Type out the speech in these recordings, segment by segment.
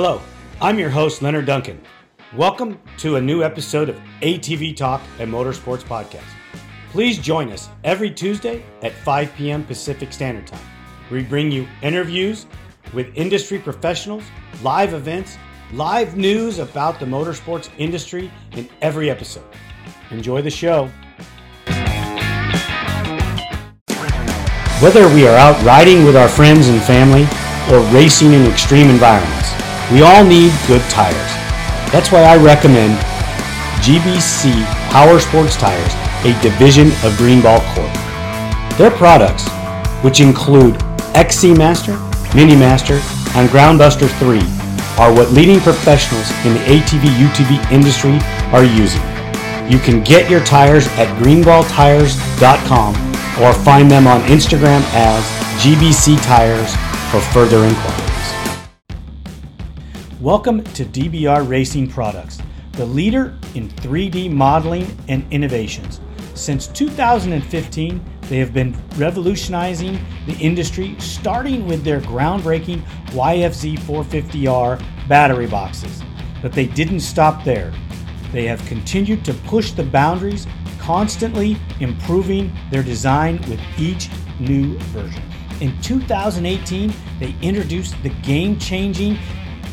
Hello, I'm your host, Leonard Duncan. Welcome to a new episode of ATV Talk and Motorsports Podcast. Please join us every Tuesday at 5 p.m. Pacific Standard Time. We bring you interviews with industry professionals, live events, live news about the motorsports industry in every episode. Enjoy the show. Whether we are out riding with our friends and family or racing in extreme environments, we all need good tires. That's why I recommend GBC Power Sports Tires, a division of Greenball Corp. Their products, which include XC Master, Mini Master, and Groundbuster 3, are what leading professionals in the ATV UTV industry are using. You can get your tires at greenballtires.com or find them on Instagram as GBC Tires for further inquiries. Welcome to DBR Racing Products, the leader in 3D modeling and innovations. Since 2015, they have been revolutionizing the industry, starting with their groundbreaking YFZ 450R battery boxes. But they didn't stop there. They have continued to push the boundaries constantly improving their design with each new version. In 2018, they introduced the game changing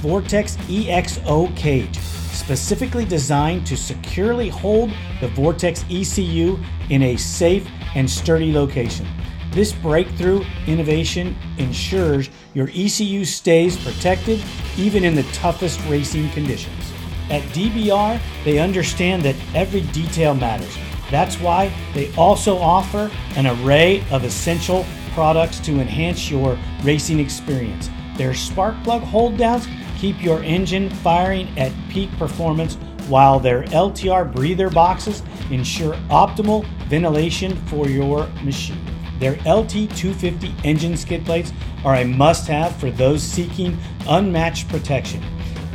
Vortex EXO cage, specifically designed to securely hold the Vortex ECU in a safe and sturdy location. This breakthrough innovation ensures your ECU stays protected even in the toughest racing conditions. At DBR, they understand that every detail matters that's why they also offer an array of essential products to enhance your racing experience. Their spark plug hold downs keep your engine firing at peak performance, while their LTR breather boxes ensure optimal ventilation for your machine. Their LT250 engine skid plates are a must have for those seeking unmatched protection.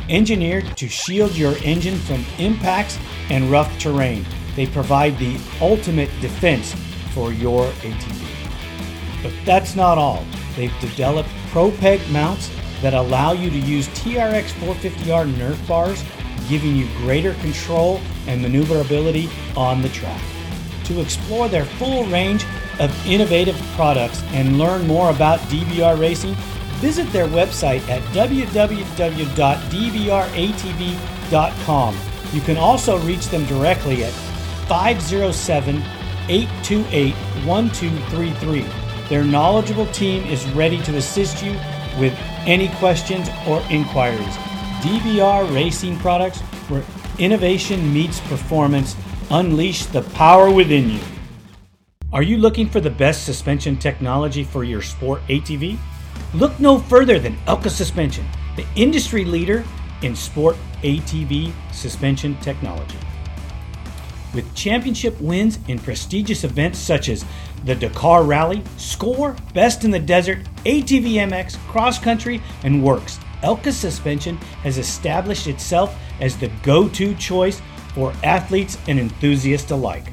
Engineered to shield your engine from impacts and rough terrain they provide the ultimate defense for your ATV. But that's not all. They've developed ProPeg mounts that allow you to use TRX 450R Nerf bars, giving you greater control and maneuverability on the track. To explore their full range of innovative products and learn more about DBR Racing, visit their website at www.dbratv.com. You can also reach them directly at 507 828 1233. Their knowledgeable team is ready to assist you with any questions or inquiries. DBR Racing Products, where innovation meets performance, unleash the power within you. Are you looking for the best suspension technology for your sport ATV? Look no further than Elka Suspension, the industry leader in sport ATV suspension technology with championship wins in prestigious events such as the Dakar Rally, Score, Best in the Desert, ATV MX, Cross Country, and WORCS. Elka Suspension has established itself as the go to choice for athletes and enthusiasts alike.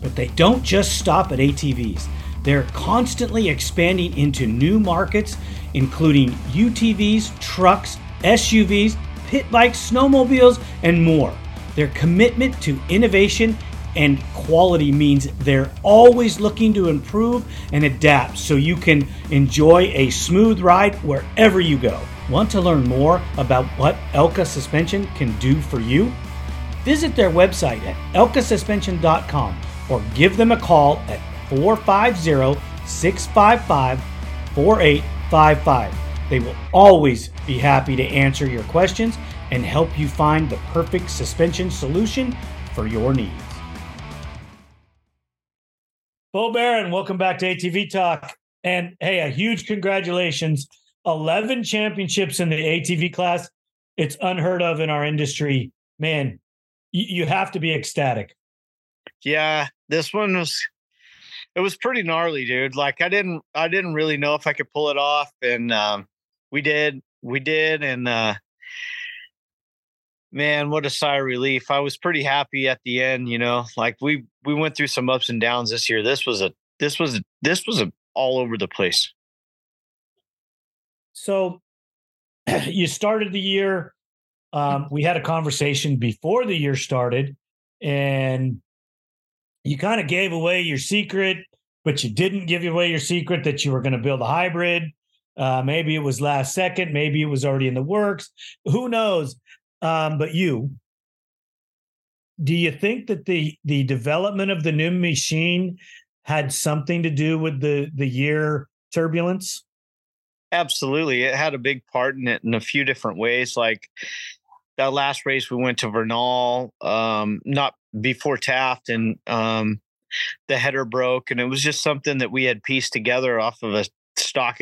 But they don't just stop at ATVs. They're constantly expanding into new markets, including UTVs, trucks, SUVs, pit bikes, snowmobiles, and more. Their commitment to innovation and quality means they're always looking to improve and adapt so you can enjoy a smooth ride wherever you go. Want to learn more about what Elka Suspension can do for you? Visit their website at elkasuspension.com or give them a call at 450 655 4855. They will always be happy to answer your questions and help you find the perfect suspension solution for your needs. Beau Baron, welcome back to ATV Talk. And hey, a huge congratulations. 11 championships in the ATV class. It's unheard of in our industry. Man, you, have to be ecstatic. Yeah, this one was it was pretty gnarly, dude. Like I didn't I didn't really know if I could pull it off and um we did. We did and uh man, what a sigh of relief. I was pretty happy at the end, you know. Like we we went through some ups and downs this year. This was a this was this was a all over the place. So you started the year. Um, we had a conversation before the year started, and you kind of gave away your secret, but you didn't give away your secret that you were going to build a hybrid. Uh, maybe it was last second, maybe it was already in the works. Who knows? Um, but you, do you think that the the development of the new machine had something to do with the the year turbulence? Absolutely, it had a big part in it in a few different ways. Like that last race, we went to Vernal, um, not before Taft, and um, the header broke, and it was just something that we had pieced together off of a stock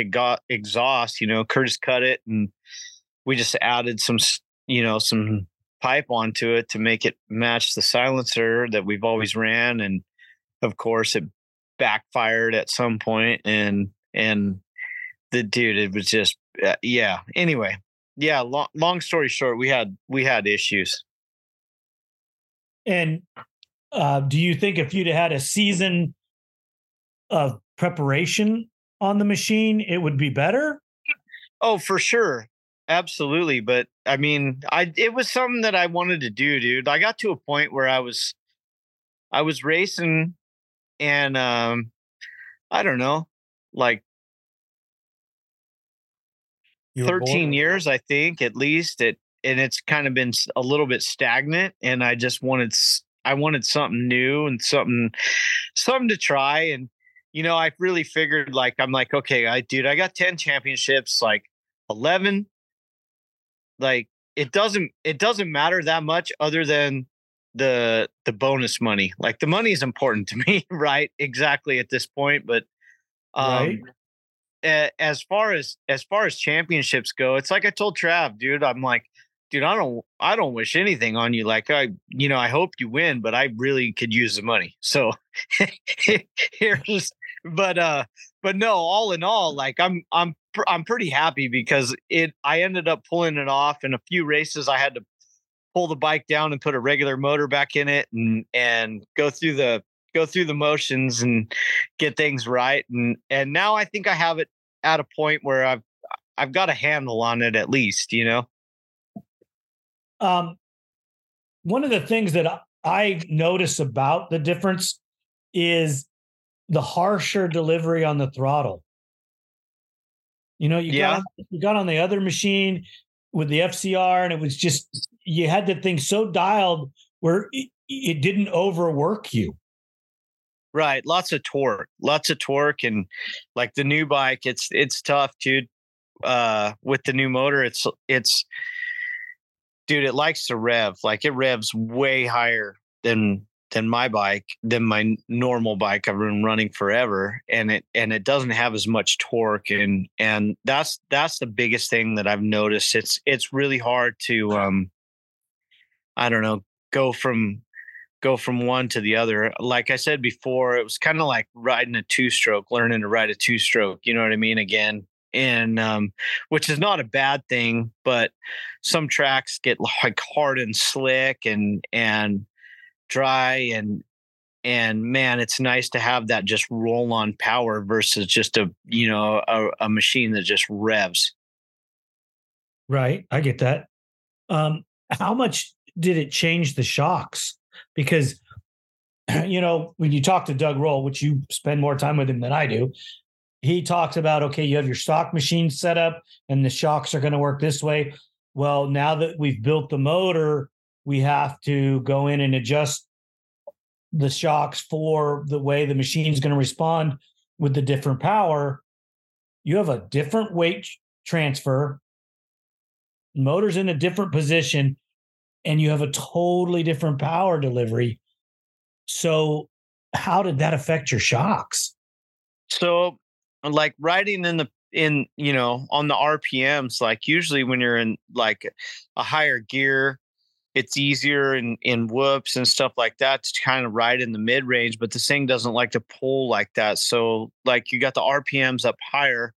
exhaust. You know, Curtis cut it, and we just added some, you know, some pipe onto it to make it match the silencer that we've always ran, and of course, it backfired at some point, and and the dude, it was just uh, yeah. Anyway, yeah. Long long story short, we had we had issues. And uh, do you think if you'd had a season of preparation on the machine, it would be better? Oh, for sure. Absolutely. But I mean, I it was something that I wanted to do, dude. I got to a point where I was I was racing and um I don't know, like 13 years, I think, at least. It and it's kind of been a little bit stagnant and I just wanted I wanted something new and something something to try and you know, I really figured like I'm like, okay, I dude, I got 10 championships, like 11 like it doesn't it doesn't matter that much other than the the bonus money. Like the money is important to me, right? Exactly at this point, but um right. as far as as far as championships go, it's like I told Trav, dude, I'm like dude, I don't I don't wish anything on you. Like I, you know, I hope you win, but I really could use the money. So here's but uh but no, all in all, like I'm I'm I'm pretty happy because it I ended up pulling it off in a few races I had to pull the bike down and put a regular motor back in it and and go through the go through the motions and get things right and and now I think I have it at a point where I've I've got a handle on it at least, you know. Um, one of the things that I notice about the difference is the harsher delivery on the throttle. You know, you yeah. got you got on the other machine with the FCR, and it was just you had the thing so dialed where it, it didn't overwork you. Right, lots of torque, lots of torque, and like the new bike, it's it's tough, dude. Uh, with the new motor, it's it's dude, it likes to rev. Like it revs way higher than than my bike, than my normal bike I've been running forever. And it and it doesn't have as much torque. And and that's that's the biggest thing that I've noticed. It's it's really hard to um I don't know, go from go from one to the other. Like I said before, it was kind of like riding a two stroke, learning to ride a two stroke. You know what I mean? Again, and um, which is not a bad thing, but some tracks get like hard and slick and and dry and and man, it's nice to have that just roll on power versus just a you know a, a machine that just revs. Right, I get that. Um, how much did it change the shocks? Because you know when you talk to Doug Roll, which you spend more time with him than I do, he talks about okay, you have your stock machine set up and the shocks are going to work this way. Well, now that we've built the motor, we have to go in and adjust the shocks for the way the machine's going to respond with the different power. You have a different weight transfer, motor's in a different position, and you have a totally different power delivery. So, how did that affect your shocks? So, like riding in the in you know on the rpms like usually when you're in like a higher gear it's easier in in whoops and stuff like that to kind of ride in the mid range but the thing doesn't like to pull like that so like you got the rpms up higher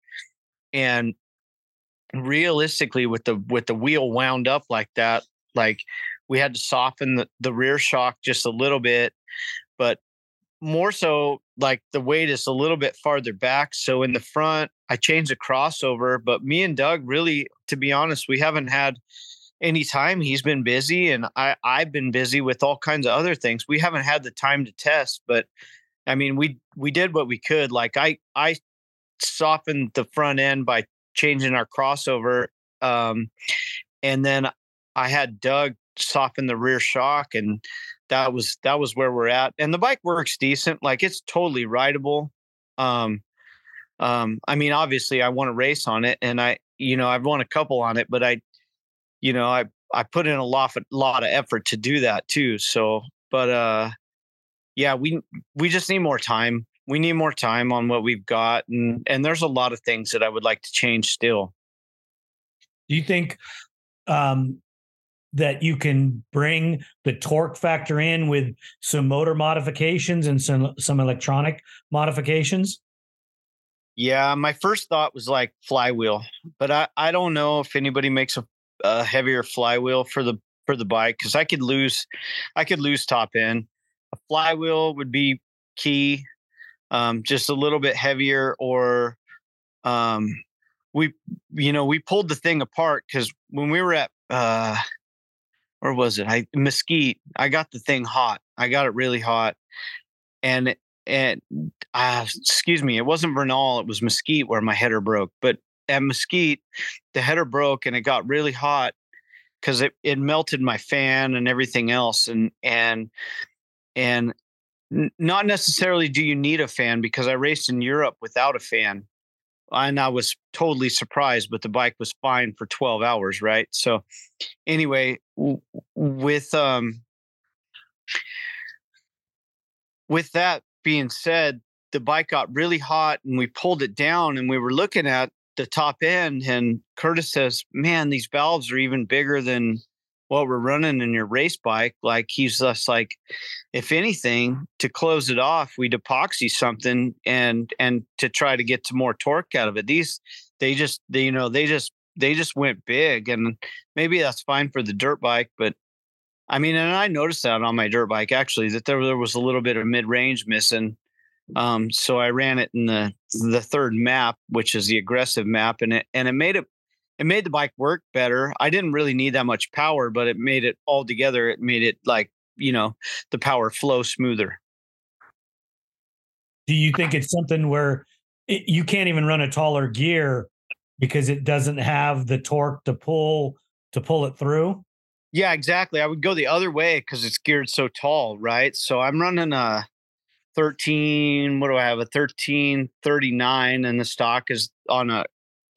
and realistically with the with the wheel wound up like that like we had to soften the, the rear shock just a little bit but more so like the weight is a little bit farther back. So in the front, I changed the crossover, but me and Doug really, to be honest, we haven't had any time. He's been busy and I, I've been busy with all kinds of other things. We haven't had the time to test, but I mean, we, we did what we could. Like I, I softened the front end by changing our crossover. Um, and then I had Doug soften the rear shock and that was that was where we're at. And the bike works decent. Like it's totally rideable. Um um I mean obviously I want to race on it and I you know I've won a couple on it, but I you know I I put in a lot of, lot of effort to do that too. So but uh yeah, we we just need more time we need more time on what we've got and and there's a lot of things that I would like to change still. Do you think um that you can bring the torque factor in with some motor modifications and some some electronic modifications? Yeah, my first thought was like flywheel, but I I don't know if anybody makes a, a heavier flywheel for the for the bike because I could lose I could lose top end. A flywheel would be key um, just a little bit heavier or um, we you know we pulled the thing apart because when we were at uh, where was it? I mesquite i got the thing hot. I got it really hot. And and uh, excuse me it wasn't Vernal, it was mesquite where my header broke but at mesquite the header broke and it got really hot because it, it melted my fan and everything else and and and not necessarily do you need a fan because I raced in Europe without a fan. And I was totally surprised, but the bike was fine for 12 hours, right? So anyway, w- with um with that being said, the bike got really hot and we pulled it down and we were looking at the top end and Curtis says, "Man, these valves are even bigger than what we're running in your race bike, like he's just like, if anything, to close it off, we'd epoxy something and and to try to get to more torque out of it. These they just they, you know they just they just went big, and maybe that's fine for the dirt bike, but I mean, and I noticed that on my dirt bike actually that there there was a little bit of mid range missing. Um, so I ran it in the the third map, which is the aggressive map, and it and it made it it made the bike work better. I didn't really need that much power, but it made it all together. It made it like, you know, the power flow smoother. Do you think it's something where it, you can't even run a taller gear because it doesn't have the torque to pull to pull it through? Yeah, exactly. I would go the other way because it's geared so tall, right? So I'm running a 13, what do I have? A 1339 and the stock is on a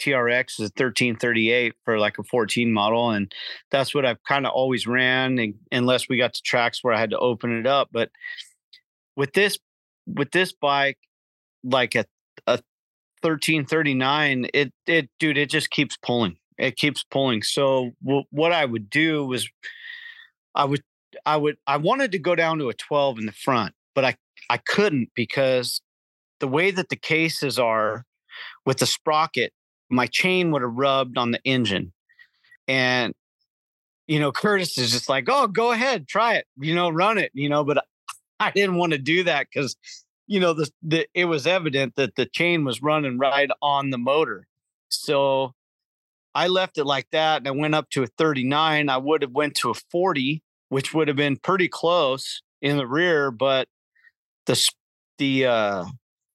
TRX is 1338 for like a 14 model. And that's what I've kind of always ran unless we got to tracks where I had to open it up. But with this, with this bike, like a, a 1339, it, it, dude, it just keeps pulling. It keeps pulling. So w- what I would do was I would, I would, I wanted to go down to a 12 in the front, but I, I couldn't because the way that the cases are with the sprocket, my chain would have rubbed on the engine. And, you know, Curtis is just like, oh, go ahead, try it, you know, run it, you know, but I didn't want to do that because, you know, the, the it was evident that the chain was running right on the motor. So I left it like that and I went up to a 39. I would have went to a 40, which would have been pretty close in the rear, but the the uh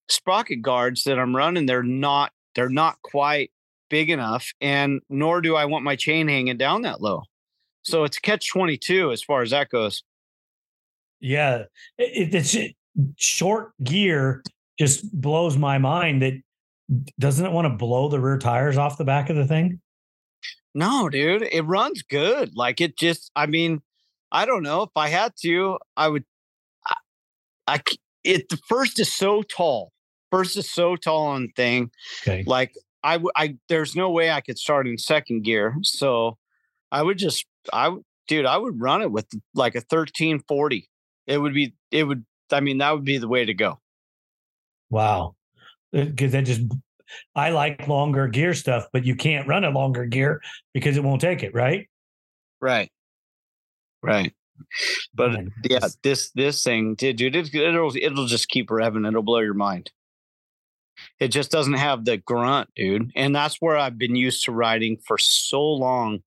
sprocket guards that I'm running, they're not they're not quite big enough, and nor do I want my chain hanging down that low. So it's catch 22 as far as that goes. Yeah. It, it's short gear just blows my mind that doesn't it want to blow the rear tires off the back of the thing? No, dude, it runs good. Like it just, I mean, I don't know if I had to, I would, I it, the first is so tall First is so tall on thing. Okay. Like I, I, there's no way I could start in second gear. So I would just, I, dude, I would run it with like a 1340. It would be, it would, I mean, that would be the way to go. Wow. Because uh, that just, I like longer gear stuff, but you can't run a longer gear because it won't take it, right? Right. Right. But yeah, this this thing, dude, it, it'll it'll just keep revving. It'll blow your mind. it just doesn't have the grunt, dude. And that's where I've been used to riding for so long.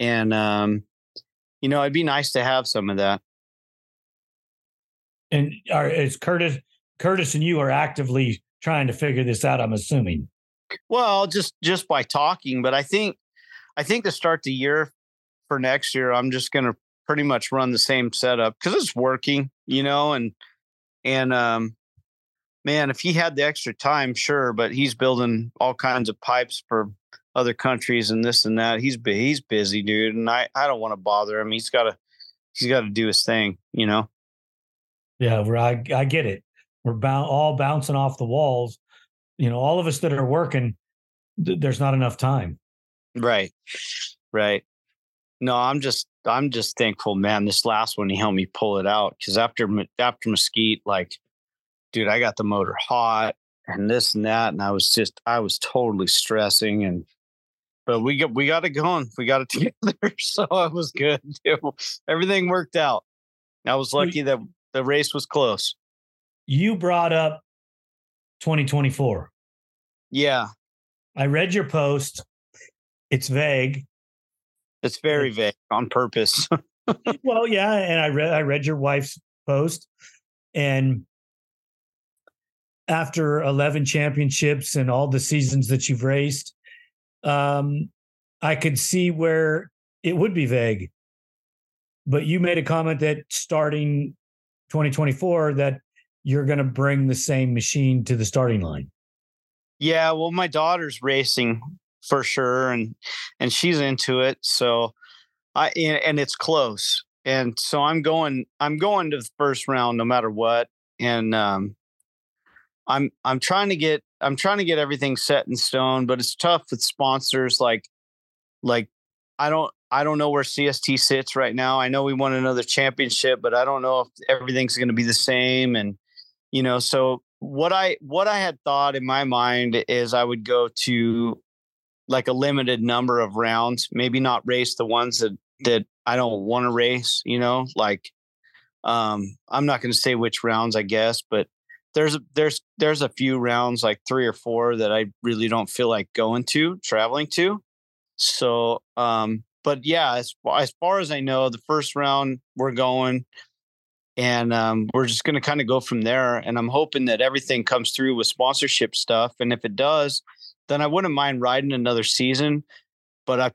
And um, you know, it'd be nice to have some of that. And are is Curtis Curtis and you are actively trying to figure this out, I'm assuming. Well, just just by talking, but I think I think to start the year for next year, I'm just gonna pretty much run the same setup because it's working, you know, and and um man, if he had the extra time, sure, but he's building all kinds of pipes for other countries and this and that. He's he's busy, dude, and I I don't want to bother him. He's got to he's got to do his thing, you know. Yeah, I I get it. We're bound all bouncing off the walls. You know, all of us that are working, th- there's not enough time. Right, right. No, I'm just I'm just thankful, man. This last one, he helped me pull it out because after after Mesquite, like dude, I got the motor hot and this and that. And I was just, I was totally stressing and, but we got, we got it going. We got it together. So it was good. Everything worked out. I was lucky that the race was close. You brought up 2024. Yeah. I read your post. It's vague. It's very vague on purpose. well, yeah, and I read I read your wife's post and after 11 championships and all the seasons that you've raced, um, I could see where it would be vague. But you made a comment that starting 2024 that you're going to bring the same machine to the starting line. Yeah, well, my daughter's racing for sure, and and she's into it. So I and it's close, and so I'm going. I'm going to the first round no matter what, and um, I'm I'm trying to get I'm trying to get everything set in stone, but it's tough with sponsors like like I don't I don't know where CST sits right now. I know we won another championship, but I don't know if everything's going to be the same and you know, so what I what I had thought in my mind is I would go to like a limited number of rounds, maybe not race the ones that that I don't want to race, you know, like um I'm not going to say which rounds I guess, but there's there's there's a few rounds like three or four that I really don't feel like going to traveling to. So um but yeah, as as far as I know, the first round we're going and um, we're just going to kind of go from there and i'm hoping that everything comes through with sponsorship stuff and if it does then i wouldn't mind riding another season but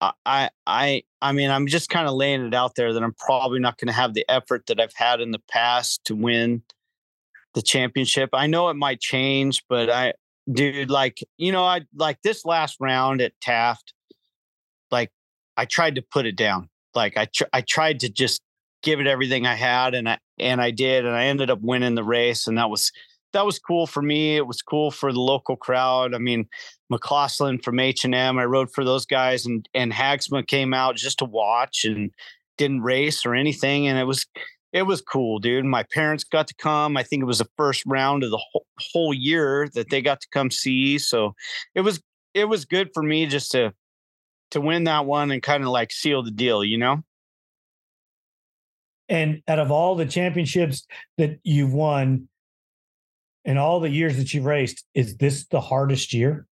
i i i i mean i'm just kind of laying it out there that i'm probably not going to have the effort that i've had in the past to win the championship. I know it might change, but I, dude, like, you know, I like this last round at Taft, like, I tried to put it down. Like, I, tr- I tried to just give it everything I had, and I, and I did, and I ended up winning the race, and that was, that was cool for me. It was cool for the local crowd. I mean, McLaughlin from H and M, I rode for those guys, and and Hagsma came out just to watch and didn't race or anything, and it was it was cool, dude. My parents got to come. I think it was the first round of the whole, whole year that they got to come see. So it was it was good for me just to to win that one and kind of like seal the deal, you know. And out of all the championships that you've won and all the years that you've raced, is this the hardest year?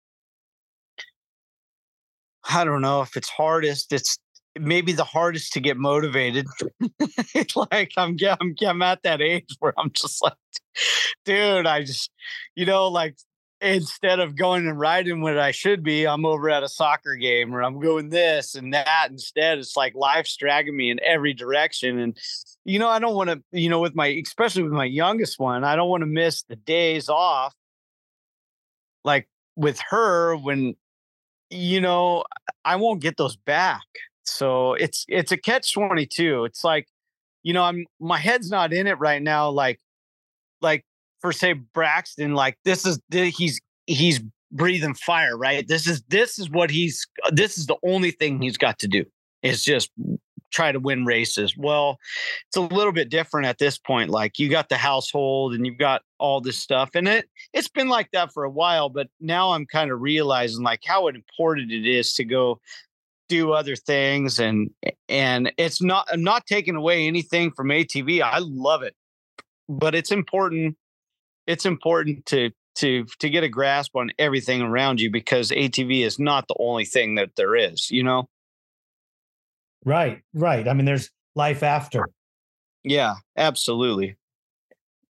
I don't know if it's hardest. It's maybe the hardest to get motivated. like I'm, I'm, I'm at that age where I'm just like, dude, I just, you know, like instead of going and riding what I should be, I'm over at a soccer game or I'm going this and that. Instead, it's like life's dragging me in every direction. And, you know, I don't want to, you know, with my, especially with my youngest one, I don't want to miss the days off. Like with her, when, you know, I won't get those back. So it's it's a catch 22. It's like, you know, I'm my head's not in it right now like like for say Braxton like this is he's he's breathing fire, right? This is this is what he's uh, this is the only thing he's got to do. Is just try to win races. Well, it's a little bit different at this point. Like you got the household and you've got all this stuff. And it it's been like that for a while, but now I'm kind of realizing like how important it is to go do other things and and it's not I'm not taking away anything from ATV. I love it. But it's important it's important to to to get a grasp on everything around you because ATV is not the only thing that there is, you know. Right, right. I mean, there's life after. Yeah, absolutely.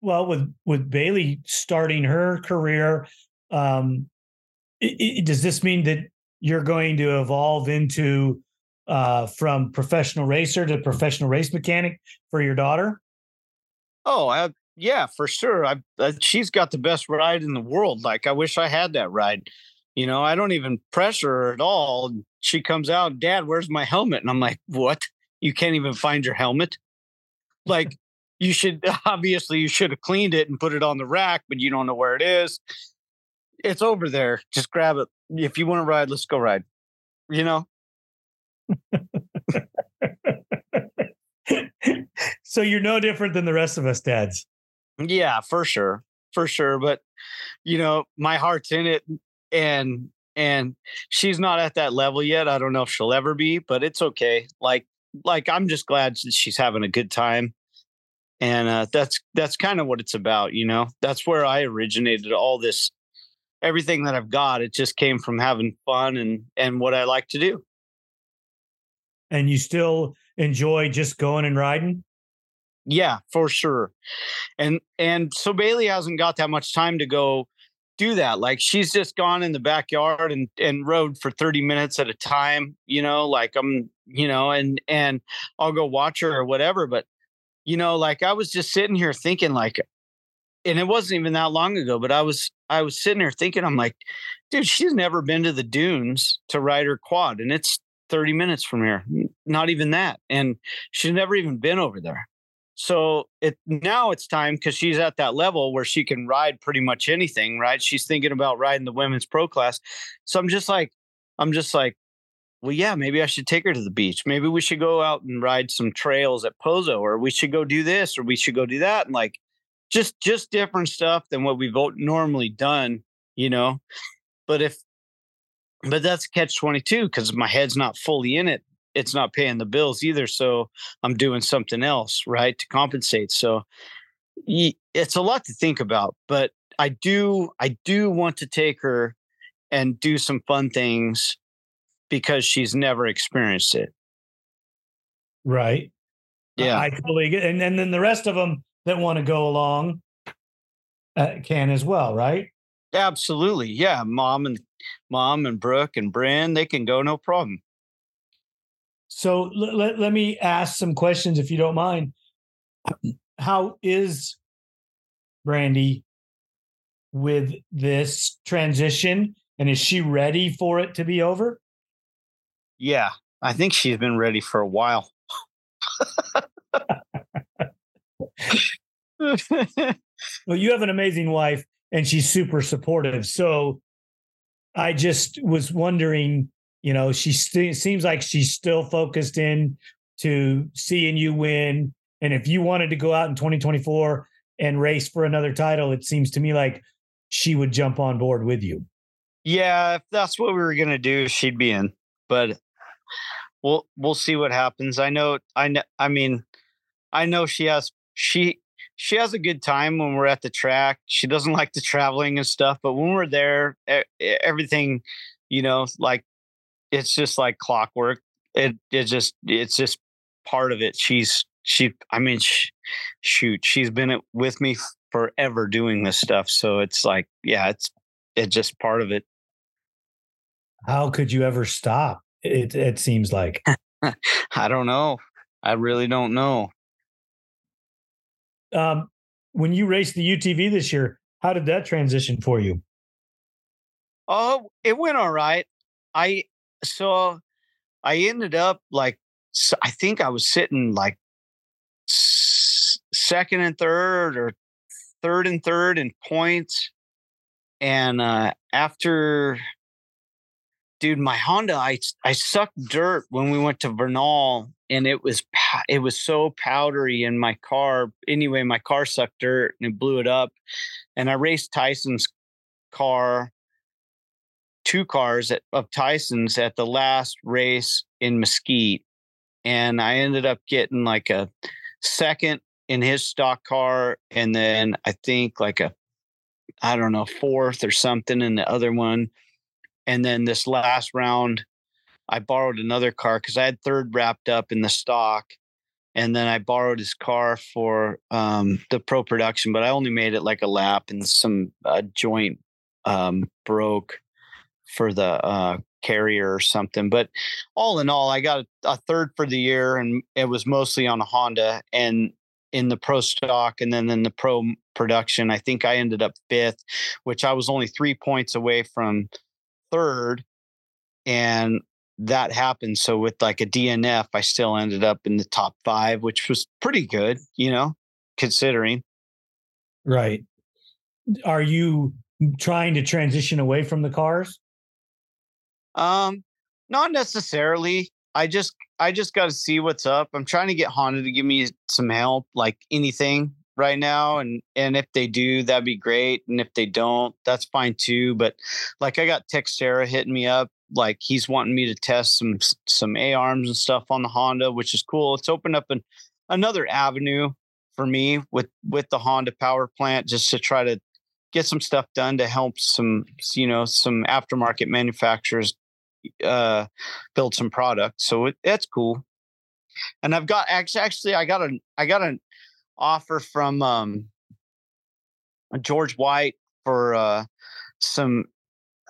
Well, with with Bailey starting her career, um, it, it, does this mean that you're going to evolve into uh, from professional racer to professional race mechanic for your daughter? Oh, I, yeah, for sure. I, uh, she's got the best ride in the world. Like I wish I had that ride. You know, I don't even pressure her at all. She comes out, Dad, where's my helmet? And I'm like, What? You can't even find your helmet? Like, you should obviously you should have cleaned it and put it on the rack, but you don't know where it is. It's over there. Just grab it. If you want to ride, let's go ride. You know? so you're no different than the rest of us dads. Yeah, for sure. For sure. But you know, my heart's in it and and she's not at that level yet. I don't know if she'll ever be, but it's okay. Like like I'm just glad she's having a good time. And uh, that's that's kind of what it's about, you know. That's where I originated all this everything that I've got. It just came from having fun and and what I like to do. And you still enjoy just going and riding? Yeah, for sure. And and so Bailey hasn't got that much time to go do that. Like she's just gone in the backyard and and rode for 30 minutes at a time, you know, like I'm, you know, and and I'll go watch her or whatever, but you know, like I was just sitting here thinking like and it wasn't even that long ago, but I was I was sitting there thinking I'm like, dude, she's never been to the dunes to ride her quad and it's 30 minutes from here, not even that. And she's never even been over there. So it now it's time because she's at that level where she can ride pretty much anything, right? She's thinking about riding the women's pro class. So I'm just like, I'm just like, well, yeah, maybe I should take her to the beach. Maybe we should go out and ride some trails at Pozo, or we should go do this, or we should go do that, and like just just different stuff than what we've normally done, you know. But if but that's catch 22 because my head's not fully in it it's not paying the bills either. So I'm doing something else, right, to compensate. So it's a lot to think about, but I do, I do want to take her and do some fun things because she's never experienced it. Right. Yeah. I totally get, and, and then the rest of them that want to go along uh, can as well, right? Absolutely. Yeah. Mom and mom and Brooke and Bryn, they can go no problem. So let, let me ask some questions if you don't mind. How is Brandy with this transition? And is she ready for it to be over? Yeah, I think she's been ready for a while. well, you have an amazing wife and she's super supportive. So I just was wondering you know, she st- seems like she's still focused in to seeing you win. And if you wanted to go out in 2024 and race for another title, it seems to me like she would jump on board with you. Yeah, if that's what we were gonna do, she'd be in. But we'll we'll see what happens. I know I know I mean I know she has she she has a good time when we're at the track. She doesn't like the traveling and stuff, but when we're there, everything, you know, like it's just like clockwork. It it just it's just part of it. She's she. I mean, sh- shoot, she's been with me forever doing this stuff. So it's like, yeah, it's it's just part of it. How could you ever stop? It it seems like. I don't know. I really don't know. Um, when you raced the UTV this year, how did that transition for you? Oh, it went all right. I so I ended up like I think I was sitting like second and third or third and third in points. And uh, after, dude, my Honda, I I sucked dirt when we went to Vernal, and it was it was so powdery in my car. Anyway, my car sucked dirt and it blew it up. And I raced Tyson's car two cars at, of Tyson's at the last race in Mesquite, and I ended up getting like a second in his stock car, and then I think like a I don't know, fourth or something in the other one. And then this last round, I borrowed another car because I had third wrapped up in the stock. And then I borrowed his car for um, the pro production, but I only made it like a lap and some uh, joint um, broke for the uh, carrier or something. But all in all, I got a, third for the year, and it was mostly on a Honda and in the pro stock, and then in the pro production. I think I ended up fifth, which I was only three points away from third, and that happened. So with like a DNF, I still ended up in the top five, which was pretty good, you know, considering. Right. Are you trying to transition away from the cars? Um, not necessarily. I just I just got to see what's up. I'm trying to get Honda to give me some help, like anything right now, and and if they do, that'd be great. And if they don't, that's fine too. But like I got Texterra hitting me up, like he's wanting me to test some some A arms and stuff on the Honda, which is cool. It's opened up an another avenue for me with with the Honda power plant just to try to get some stuff done to help some you know some aftermarket manufacturers uh, build some product. So it, that's cool. And I've got actually, actually I got an I got an offer from um, George White for uh, some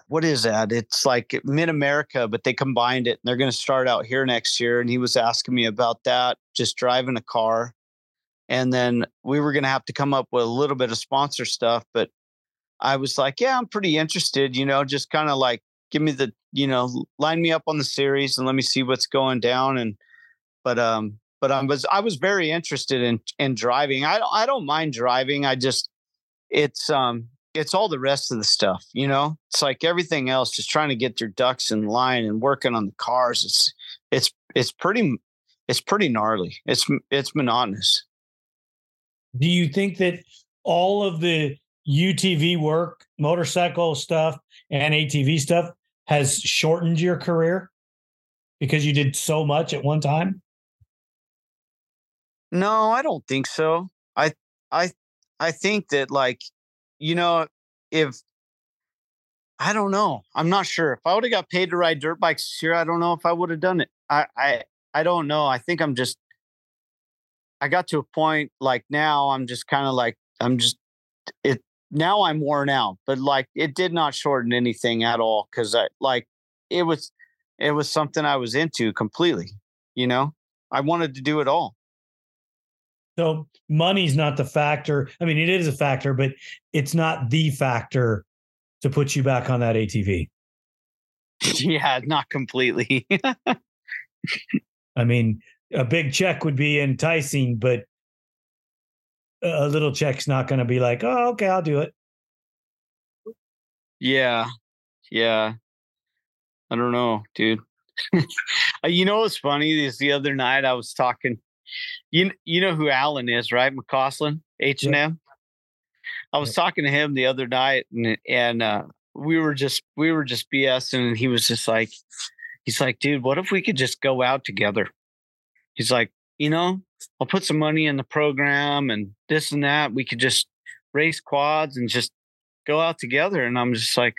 what is that? It's like Mid America, but they combined it and they're going to start out here next year. And he was asking me about that, just driving a car. And then we were going to have to come up with a little bit of sponsor stuff. But I was like, yeah, I'm pretty interested, you know, just kind of like give me the you know line me up on the series and let me see what's going down and but um but I was I was very interested in in driving. I I don't mind driving. I just it's um it's all the rest of the stuff, you know. It's like everything else, just trying to get your ducks in line and working on the cars. It's it's it's pretty it's pretty gnarly. It's it's monotonous. Do you think that all of the UTV work, motorcycle stuff, and ATV stuff has shortened your career because you did so much at one time? No, I don't think so. I I I think that like you know if I don't know. I'm not sure. If I would have got paid to ride dirt bikes here, I don't know if I would have done it. I I I don't know. I think I'm just I got to a point like now I'm just kind of like I'm just it now I'm worn out, but like it did not shorten anything at all because I like it was it was something I was into completely. You know, I wanted to do it all. So money's not the factor. I mean, it is a factor, but it's not the factor to put you back on that ATV. yeah, not completely. I mean, a big check would be enticing, but a little check's not going to be like, oh, okay, I'll do it. Yeah. Yeah. I don't know, dude. you know what's funny is the other night I was talking. You you know who Alan is, right? McCausland, H and M. I was talking to him the other night, and and uh, we were just we were just BSing, and he was just like, he's like, dude, what if we could just go out together? He's like, you know, I'll put some money in the program and this and that. We could just race quads and just go out together. And I'm just like,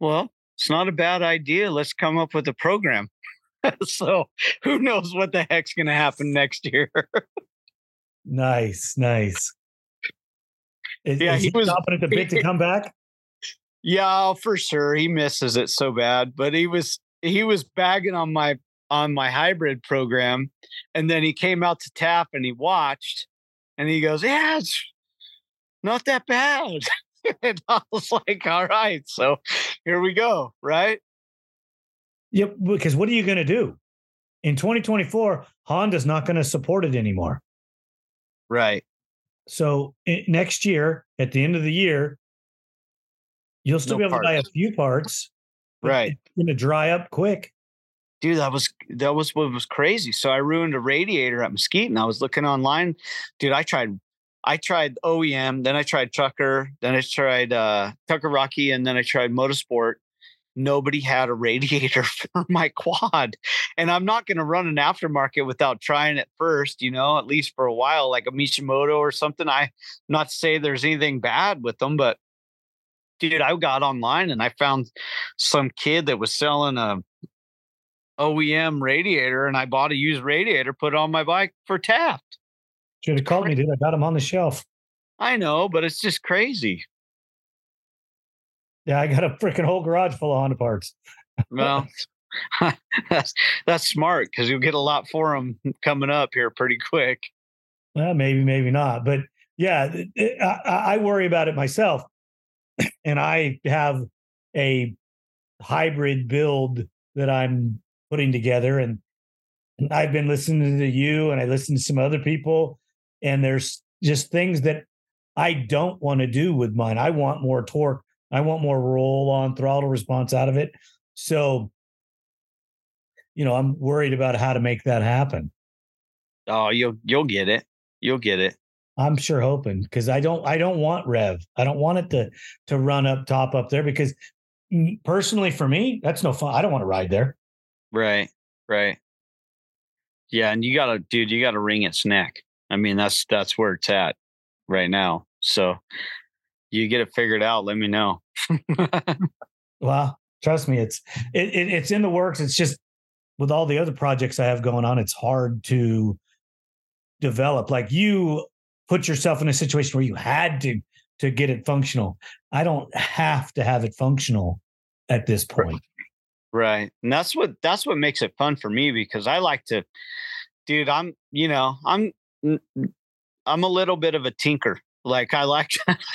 well, it's not a bad idea. Let's come up with a program. so who knows what the heck's going to happen next year? nice, nice. Is, yeah, is he, he was confident a bit to come back. Yeah, for sure. He misses it so bad, but he was he was bagging on my on my hybrid program. And then he came out to Taft and he watched and he goes, Yeah, it's not that bad. and I was like, All right, so here we go. Right. Yep. Because what are you going to do? In 2024, Honda's not going to support it anymore. Right. So next year, at the end of the year, you'll still no be able parts. to buy a few parts. Right. It's going to dry up quick dude, that was that was what was crazy. So I ruined a radiator at Mesquite, and I was looking online, dude. I tried, I tried OEM, then I tried Tucker, then I tried uh, Tucker Rocky, and then I tried Motorsport. Nobody had a radiator for my quad, and I'm not going to run an aftermarket without trying it first. You know, at least for a while, like a Mishimoto or something. I not to say there's anything bad with them, but dude, I got online and I found some kid that was selling a OEM radiator, and I bought a used radiator, put it on my bike for Taft. Should have called me, dude. I got them on the shelf. I know, but it's just crazy. Yeah, I got a freaking whole garage full of Honda parts. well, that's that's smart because you'll get a lot for them coming up here pretty quick. Well, maybe, maybe not, but yeah, it, I, I worry about it myself, and I have a hybrid build that I'm putting together, and I've been listening to you, and I listen to some other people, and there's just things that I don't want to do with mine. I want more torque. I want more roll on throttle response out of it. So, you know, I'm worried about how to make that happen. Oh, you'll you'll get it. You'll get it. I'm sure hoping because I don't I don't want rev. I don't want it to to run up top up there because mm, personally for me that's no fun. I don't want to ride there. Right. Right. Yeah, and you got to dude, you got to wring its neck. I mean, that's that's where it's at right now. So you get it figured out, let me know. well, trust me, it's it, it, it's in the works. It's just with all the other projects I have going on, it's hard to develop. Like you put yourself in a situation where you had to to get it functional. I don't have to have it functional at this point. Right. And that's what that's what makes it fun for me because I like to dude, I'm, you know, I'm I'm a little bit of a tinker. Like I like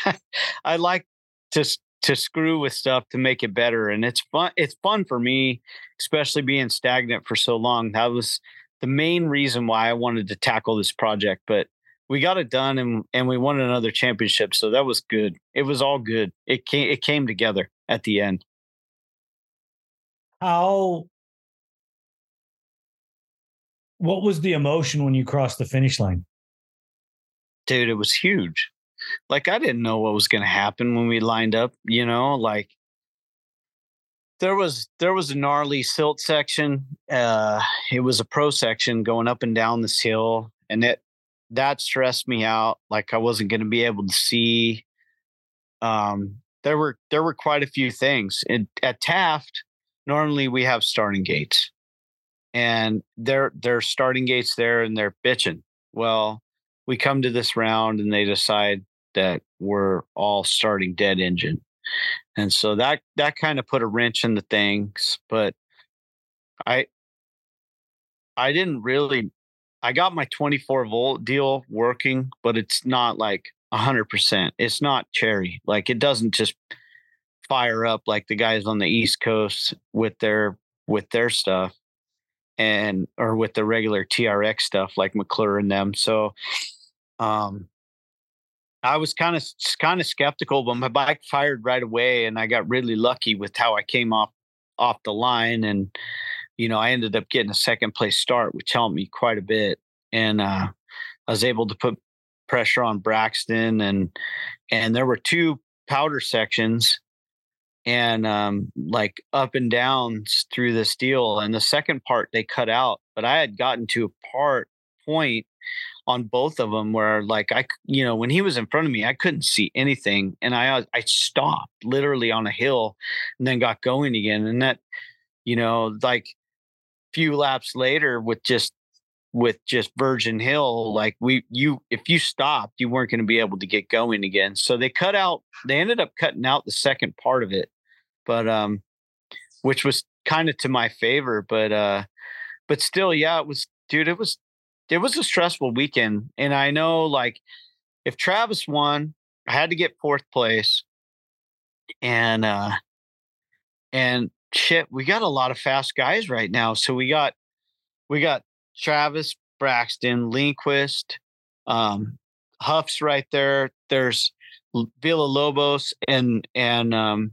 I like to to screw with stuff to make it better and it's fun it's fun for me especially being stagnant for so long that was the main reason why i wanted to tackle this project but we got it done and and we won another championship so that was good it was all good it came it came together at the end how what was the emotion when you crossed the finish line dude it was huge like I didn't know what was going to happen when we lined up, you know, like there was there was a gnarly silt section. Uh it was a pro section going up and down this hill and it that stressed me out like I wasn't going to be able to see um there were there were quite a few things. It, at Taft normally we have starting gates. And they're they're starting gates there and they're bitching. Well, we come to this round and they decide that we're all starting dead engine. And so that that kind of put a wrench in the things, but I I didn't really I got my 24 volt deal working, but it's not like 100%. It's not cherry. Like it doesn't just fire up like the guys on the East Coast with their with their stuff and or with the regular TRX stuff like McClure and them. So um I was kind of kind of skeptical, but my bike fired right away, and I got really lucky with how I came off off the line, and you know I ended up getting a second place start, which helped me quite a bit, and uh, I was able to put pressure on Braxton, and and there were two powder sections, and um, like up and downs through this deal, and the second part they cut out, but I had gotten to a part point on both of them where like I you know when he was in front of me I couldn't see anything and I uh, I stopped literally on a hill and then got going again and that you know like few laps later with just with just Virgin Hill like we you if you stopped you weren't going to be able to get going again so they cut out they ended up cutting out the second part of it but um which was kind of to my favor but uh but still yeah it was dude it was it was a stressful weekend. And I know like if Travis won, I had to get fourth place. And uh and shit, we got a lot of fast guys right now. So we got we got Travis, Braxton, Lindquist, um, Huff's right there. There's Villa Lobos and and um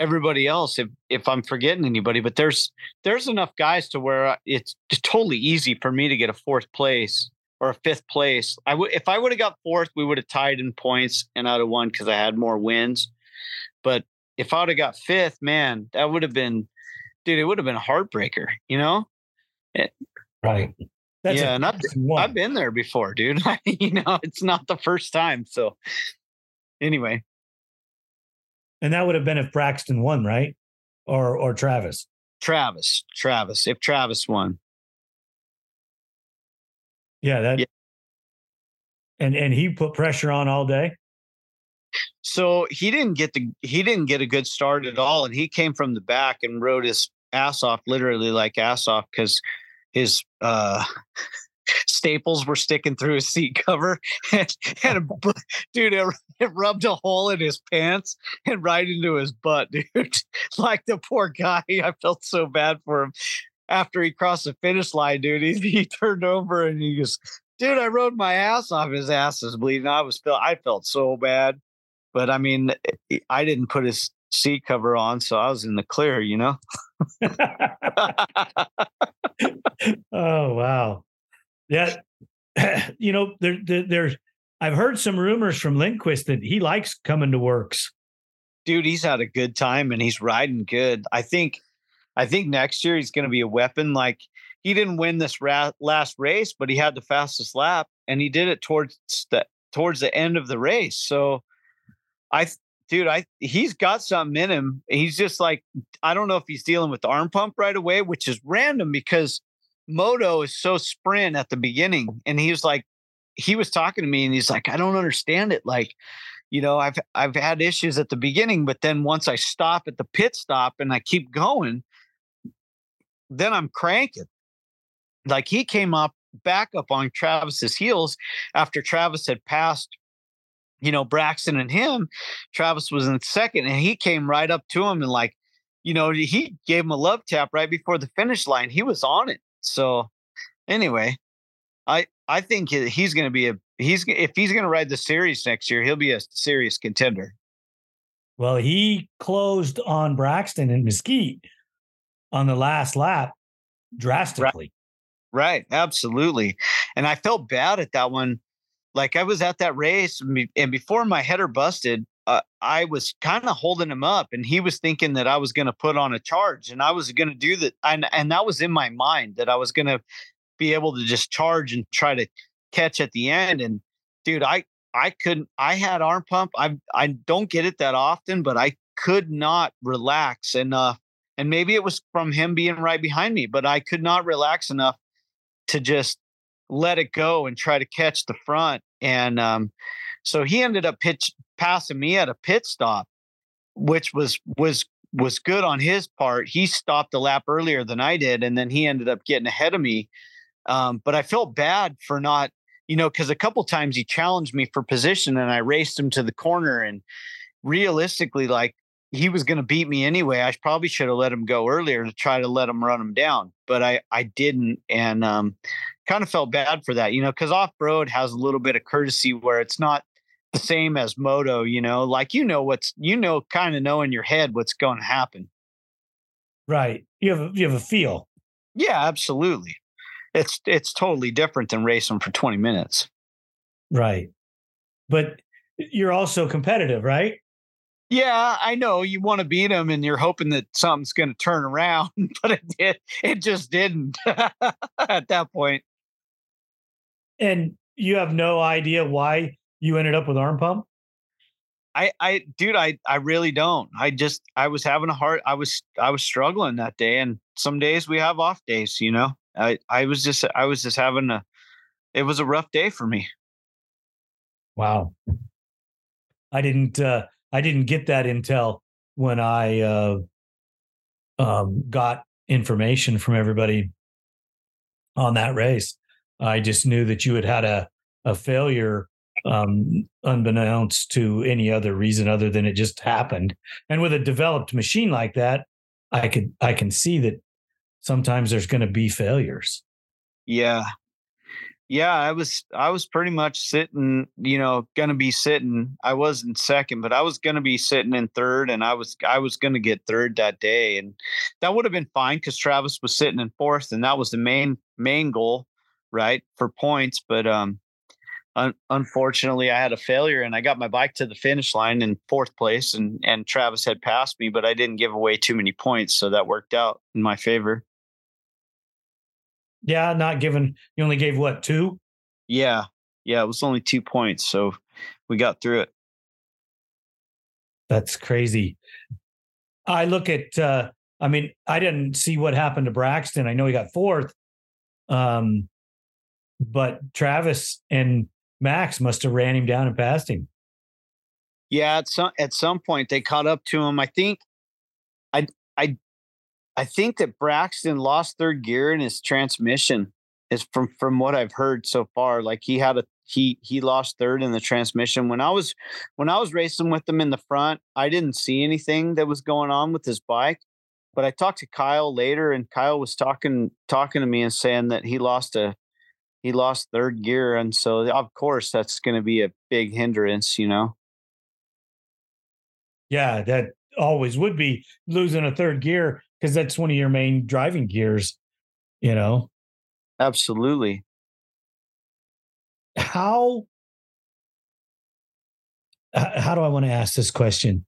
everybody else if if I'm forgetting anybody, but there's there's enough guys to where uh, it's totally easy for me to get a fourth place or a fifth place. I would if I would have got fourth, we would have tied in points and I'd have won because I had more wins. But if I would have got fifth, man, that would have been, dude, it would have been a heartbreaker, you know? It, right. That's yeah, and I've, I've been there before, dude. you know, it's not the first time. So, anyway, And that would have been if Braxton won, right? Or or Travis. Travis, Travis. If Travis won. Yeah, that. Yeah. And and he put pressure on all day. So he didn't get the he didn't get a good start at all, and he came from the back and rode his ass off, literally like ass off, because his uh staples were sticking through his seat cover and, and a, dude it, it, rubbed a hole in his pants and right into his butt dude. Like the poor guy i felt so bad for him. After he crossed the finish line dude he, he turned over and he goes dude i rode my ass off. His ass is bleeding. I was felt i felt so bad. But i mean eh, eh, i didn't put his seat cover on so i was in the clear you know? Oh wow yeah, you know, there, there, there's. I've heard some rumors from Lindquist that he likes coming to WORCS. Dude, he's had a good time and he's riding good. I think, I think next year he's going to be a weapon. Like he didn't win this ra- last race, but he had the fastest lap, and he did it towards the towards the end of the race. So, I, dude, I he's got something in him. He's just like I don't know if he's dealing with the arm pump right away, which is random because Moto is so sprint at the beginning. And he was like, he was talking to me and he's like, I don't understand it. Like, you know, I've I've had issues at the beginning, but then once I stop at the pit stop and I keep going, then I'm cranking. Like he came up back up on Travis's heels after Travis had passed, you know, Braxton and him. Travis was in second and he came right up to him and like, you know, he gave him a love tap right before the finish line. He was on it. So anyway, I I think he's going to be a he's if he's going to ride the series next year, he'll be a serious contender. Well, he closed on Braxton and Mesquite on the last lap drastically. Right. right, absolutely. And I felt bad at that one. Like I was at that race and before my header busted, uh, I was kind of holding him up, and he was thinking that I was going to put on a charge, and I was going to do that, and and that was in my mind that I was going to be able to just charge and try to catch at the end. And dude, I I couldn't. I had arm pump. I I don't get it that often, but I could not relax enough. And maybe it was from him being right behind me, but I could not relax enough to just let it go and try to catch the front. And um, so he ended up pitch passing me at a pit stop, which was was was good on his part. He stopped a lap earlier than I did, and then he ended up getting ahead of me. Um, but I felt bad for not, you know, because a couple times he challenged me for position, and I raced him to the corner. And realistically, like he was going to beat me anyway. I probably should have let him go earlier to try to let him run him down, but I I didn't, and um, kind of felt bad for that, you know, because off road has a little bit of courtesy where it's not the same as moto, you know, like you know what's you know kind of know in your head what's going to happen. Right. You have a, you have a feel. Yeah, absolutely. It's it's totally different than racing for 20 minutes. Right. But you're also competitive, right? Yeah, I know you want to beat them and you're hoping that something's going to turn around, but it did it just didn't at that point. And you have no idea why you ended up with arm pump? I, I, dude, I, I really don't. I just, I was having a hard, I was, I was struggling that day. And some days we have off days, you know, I, I was just, I was just having a, it was a rough day for me. Wow. I didn't, uh, I didn't get that intel when I, uh, um, got information from everybody on that race. I just knew that you had had a, a failure um, unbeknownst to any other reason other than it just happened. And with a developed machine like that, I could I can see that sometimes there's going to be failures. Yeah. Yeah, I was I was pretty much sitting, you know, going to be sitting. I wasn't second, but I was going to be sitting in third and I was I was going to get third that day and that would have been fine cuz Travis was sitting in fourth and that was the main main goal, right? For points, but um un- unfortunately, I had a failure and I got my bike to the finish line in fourth place, and and Travis had passed me, but I didn't give away too many points, so that worked out in my favor. Yeah, not given. You only gave what two? Yeah, yeah, it was only two points, so we got through it. That's crazy. I look at uh I mean, I didn't see what happened to Braxton. I know he got fourth. Um but Travis and Max must have ran him down and passed him. Yeah, at some at some point they caught up to him. I think I I I think that Braxton lost third gear in his transmission is from from what I've heard so far. Like he had a he he lost third in the transmission. When I was when I was racing with him in the front, I didn't see anything that was going on with his bike. But I talked to Kyle later, and Kyle was talking talking to me and saying that he lost a he lost third gear, and so of course that's going to be a big hindrance, you know. Yeah, that always would be losing a third gear because that's one of your main driving gears, you know. Absolutely. How how do I want to ask this question?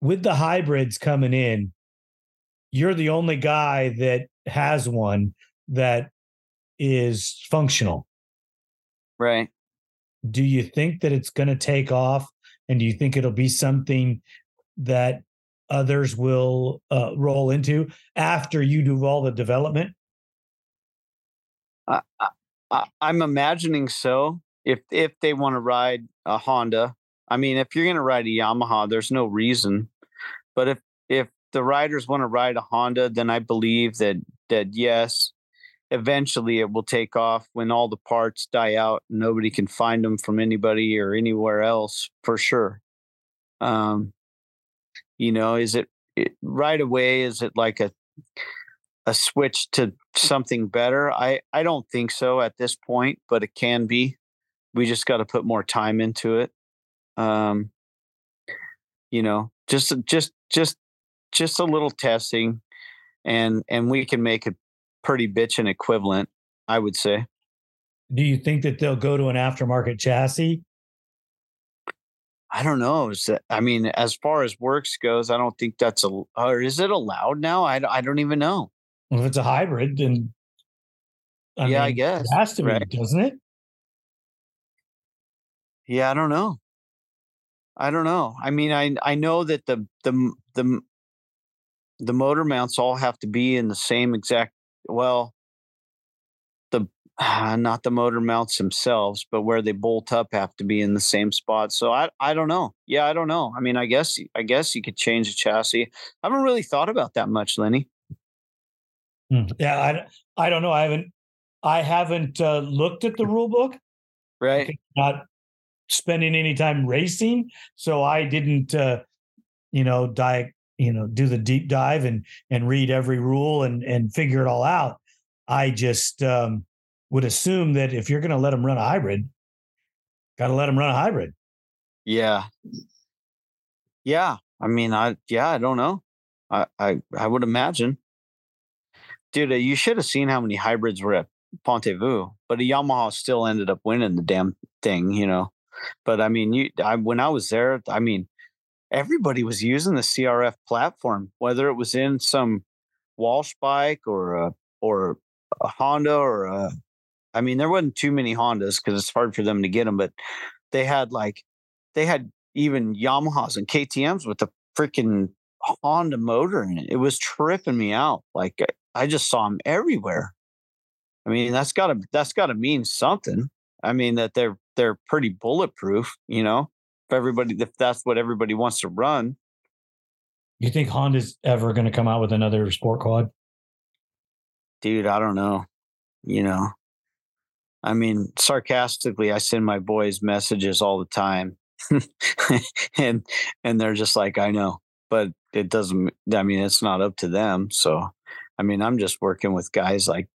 With the hybrids coming in, you're the only guy that has one that is functional. Right. Do you think that it's going to take off and do you think it'll be something that others will uh, roll into after you do all the development? I, I, I'm imagining so. If if they want to ride a Honda, I mean, if you're going to ride a Yamaha, there's no reason. But if if the riders want to ride a Honda, then I believe that that yes, eventually it will take off. When all the parts die out nobody can find them from anybody or anywhere else for sure. Um you know is it, it right away is it like a a switch to something better? I i don't think so at this point but it can be. We just got to put more time into it. Um you know just just just just a little testing and and we can make it pretty bitchin' equivalent, I would say. Do you think that they'll go to an aftermarket chassis? I don't know. Is that, I mean, as far as WORCS goes, I don't think that's a. Or is it allowed now? I, I don't even know. Well, if it's a hybrid, then I yeah, mean, I guess it has to right? be, doesn't it? Yeah, I don't know. I don't know. I mean, I I know that the the the the motor mounts all have to be in the same exact well, the uh, not the motor mounts themselves, but where they bolt up have to be in the same spot. So I I don't know. Yeah, I don't know. I mean, I guess I guess you could change the chassis. I haven't really thought about that much, Lenny. Hmm. Yeah, I I don't know. I haven't I haven't uh, looked at the rule book. Right. Not spending any time racing, so I didn't uh, you know, di- you know do the deep dive and and read every rule and and figure it all out. I just um, would assume that if you're going to let them run a hybrid got to let them run a hybrid. Yeah. Yeah i mean i yeah i don't know. I i, I would imagine. Dude uh, you should have seen how many hybrids were at Ponte Vedra, but a Yamaha still ended up winning the damn thing, you know. But I mean, you, I, when I was there, I mean, everybody was using the CRF platform, whether it was in some Walsh bike or a or a Honda or a. I mean, there wasn't too many Hondas because it's hard for them to get them, but they had like they had even Yamahas and KTM's with the freaking Honda motor in it. It was tripping me out. Like I just saw them everywhere. I mean, that's gotta that's gotta mean something. I mean that they're they're pretty bulletproof, you know if everybody if that's what everybody wants to run. You think Honda's ever going to come out with another sport quad? Dude, I don't know. You know, I mean, sarcastically, I send my boys messages all the time, and and they're just like, I know, but it doesn't. I mean, it's not up to them. So, I mean, I'm just working with guys like,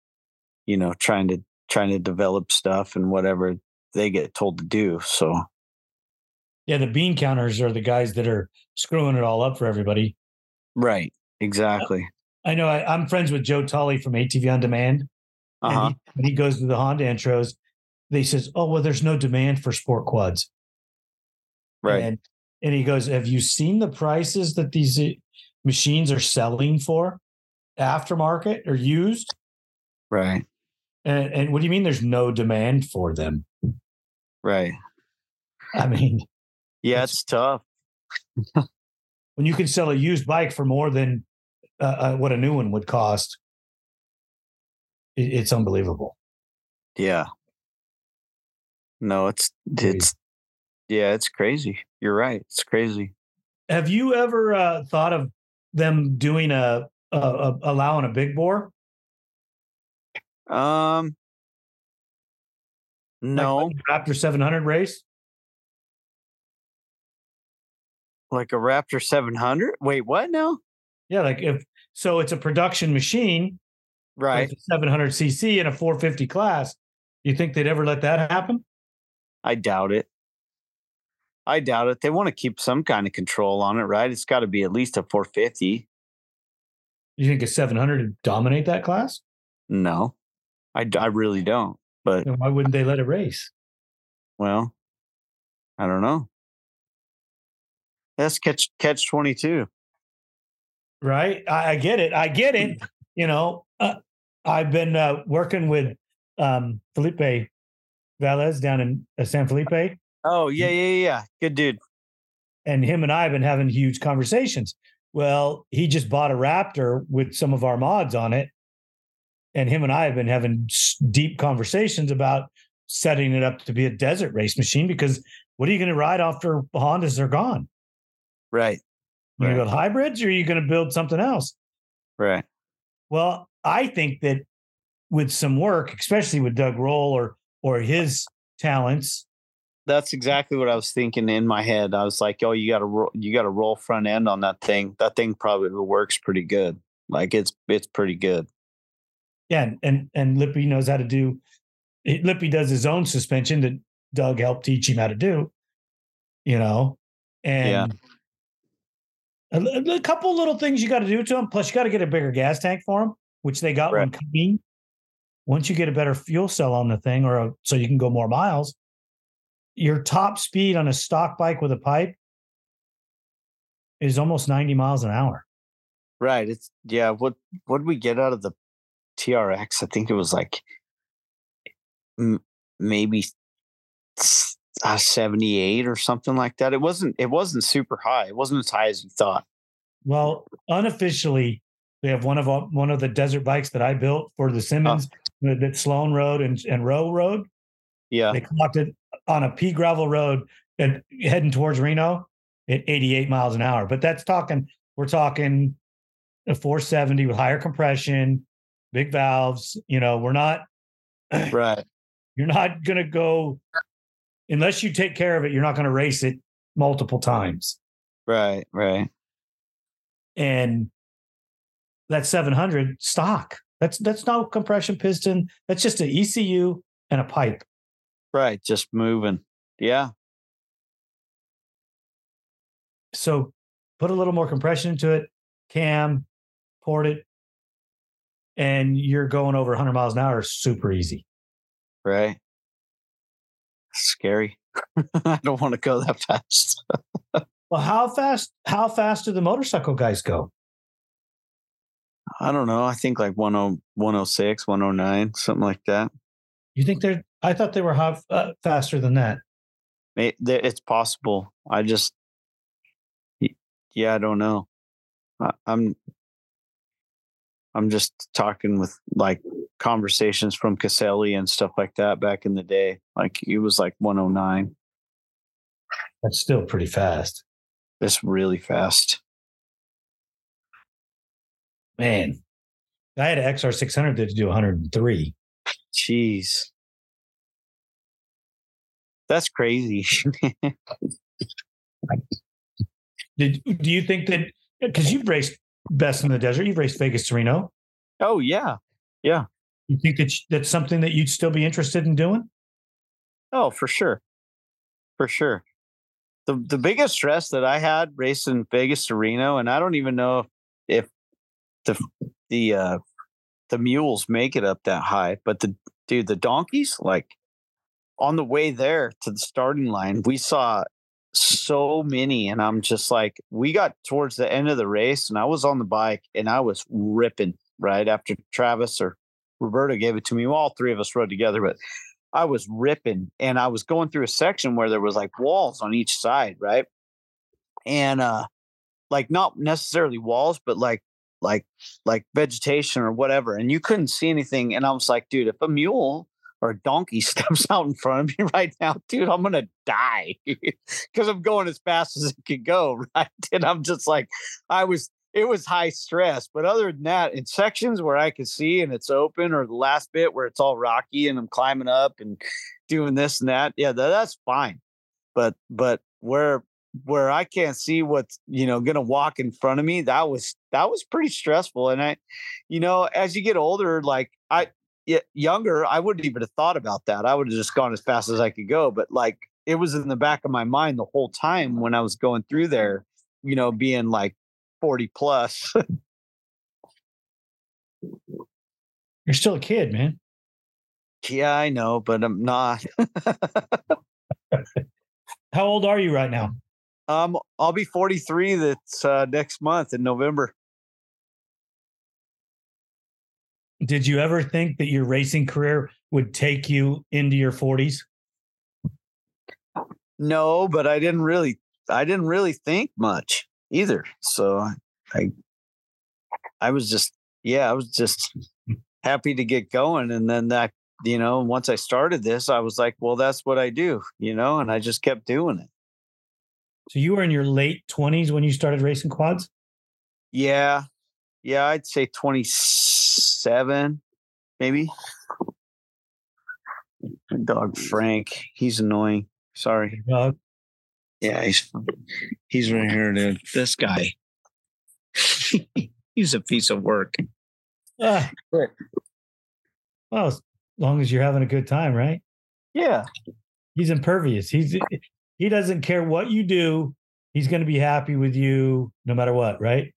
you know, trying to trying to develop stuff and whatever they get told to do. So, yeah, the bean counters are the guys that are screwing it all up for everybody. Right. Exactly. I know. I, am friends with Joe Tully from ATV on Demand. Uh-huh. He, when he goes to the Honda intros, they says, "Oh well, there's no demand for sport quads." Right. And, and he goes, "Have you seen the prices that these uh, machines are selling for, aftermarket or used?" Right. And, and what do you mean? There's no demand for them. Right. I mean, yeah, it's, it's tough. when you can sell a used bike for more than uh, uh, what a new one would cost, it, it's unbelievable. Yeah. No, it's it's yeah, it's crazy. You're right. It's crazy. Have you ever uh, thought of them doing a, a, a allowing a big bore? Um, no, like Raptor 700 race. Like a Raptor 700? Wait, what now? Yeah, like if so, it's a production machine, right? 700 cc in a 450 class. You think they'd ever let that happen? I doubt it. I doubt it. They want to keep some kind of control on it, right? It's got to be at least a 450. You think a 700 would dominate that class? No, I, I really don't. But then why wouldn't they let it race? Well, I don't know. That's catch catch 22. Right? I, I get it. I get it. You know, uh, I've been uh, working with um, Felipe Velez down in uh, San Felipe Oh yeah, yeah, yeah. Good dude. And him and I have been having huge conversations. Well, he just bought a Raptor with some of our mods on it, and him and I have been having deep conversations about setting it up to be a desert race machine. Because what are you going to ride after Hondas are gone? Right. You right. build hybrids, or are you going to build something else? Right. Well, I think that with some work, especially with Doug Roll or or his talents, that's exactly what I was thinking in my head. I was like, "Oh, you got to ro- you got to roll front end on that thing. That thing probably works pretty good. Like it's it's pretty good." Yeah, and and Lippy knows how to do. Lippy does his own suspension that Doug helped teach him how to do. You know, and yeah. A, a, couple little things you got to do to them. Plus, you got to get a bigger gas tank for them, which they got right. when coming. Once you get a better fuel cell on the thing, or a, so you can go more miles, your top speed on a stock bike with a pipe is almost 90 miles an hour. Right. It's yeah. What what did we get out of the TRX? I think it was like m- maybe uh, 78 or something like that. It wasn't it wasn't super high. It wasn't as high as you thought. Well, unofficially, we have one of one of the desert bikes that I built for the oh. Simmons oh. that Sloan Road and, and Row Road. Yeah. They clocked it on a pea gravel road and heading towards Reno at 88 miles an hour. But that's talking, we're talking a 470 with higher compression, big valves. You know, we're not right. You're not going to go unless you take care of it. You're not going to race it multiple times. Right. Right. And that 700 stock. That's that's no compression piston. That's just an ECU and a pipe. Right. Just moving. Yeah. So put a little more compression into it, cam, port it, and you're going over 100 miles an hour super easy. Right. Scary. I don't want to go that fast. well, how fast? How fast do the motorcycle guys go? I don't know. I think like 10, 106, 109, something like that. You think they're? I thought they were half, uh, faster than that. it's possible. I just, yeah, I don't know. I, I'm, I'm just talking with like conversations from Caselli and stuff like that back in the day. Like it was like 109. That's still pretty fast. It's really fast. Man, I had an XR600 that to do 103. Jeez. That's crazy. Did do you think that because you've raced best in the desert, you've raced Vegas to Reno? Oh yeah, yeah. You think that that's something that you'd still be interested in doing? Oh, for sure, for sure. The the biggest stress that I had racing Vegas to Reno, and I don't even know if, if the the uh, the mules make it up that high, but the dude, the donkeys, like on the way there to the starting line, we saw so many, and I'm just like, we got towards the end of the race, and I was on the bike and I was ripping right after Travis or Roberto gave it to me. All three of us rode together, but I was ripping, and I was going through a section where there was like walls on each side, right? and uh like not necessarily walls but like like like vegetation or whatever and you couldn't see anything and i was like dude if a mule or a donkey steps out in front of me right now dude i'm gonna die because i'm going as fast as it could go right and i'm just like i was it was high stress but other than that in sections where i could see and it's open or the last bit where it's all rocky and i'm climbing up and doing this and that yeah that, that's fine but but where where I can't see what's you know going to walk in front of me. That was that was pretty stressful. And I, you know, as you get older, like I younger, I wouldn't even have thought about that. I would have just gone as fast as I could go. But like it was in the back of my mind the whole time when I was going through there. You know, being like forty plus. You're still a kid, man. Yeah, I know, but I'm not. How old are you right now? Um, I'll be 43. That's uh, next month in November. Did you ever think that your racing career would take you into your 40s? No, but I didn't really, I didn't really think much either. So I, I was just, yeah, I was just happy to get going, and then that, you know, once I started this, I was like, well, that's what I do, you know, and I just kept doing it. So you were in your late 20s when you started racing quads? Yeah. Yeah, I'd say 27, maybe. dog Frank, he's annoying. Sorry. Dog. Yeah, he's he's right here, dude. This guy. he's a piece of work. Ah. Well, as long as you're having a good time, right? Yeah. He's impervious. He's he doesn't care what you do. He's going to be happy with you no matter what, right?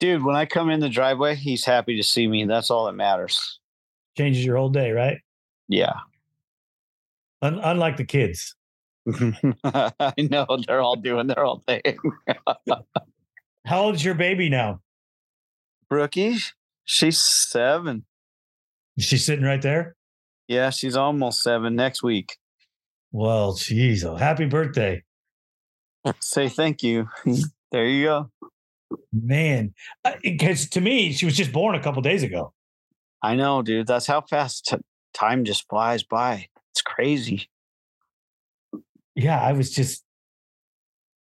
Dude, when I come in the driveway, he's happy to see me. That's all that matters. Changes your whole day, right? Yeah. Un- unlike the kids. I know they're all doing their own thing. How old's your baby now? Brookie, she's seven. She's sitting right there? Yeah, she's almost seven next week. Well, geez, oh, happy birthday. Say thank you. there you go. Man, because to me, she was just born a couple days ago. I know, dude. That's how fast t- time just flies by. It's crazy. Yeah, I was just,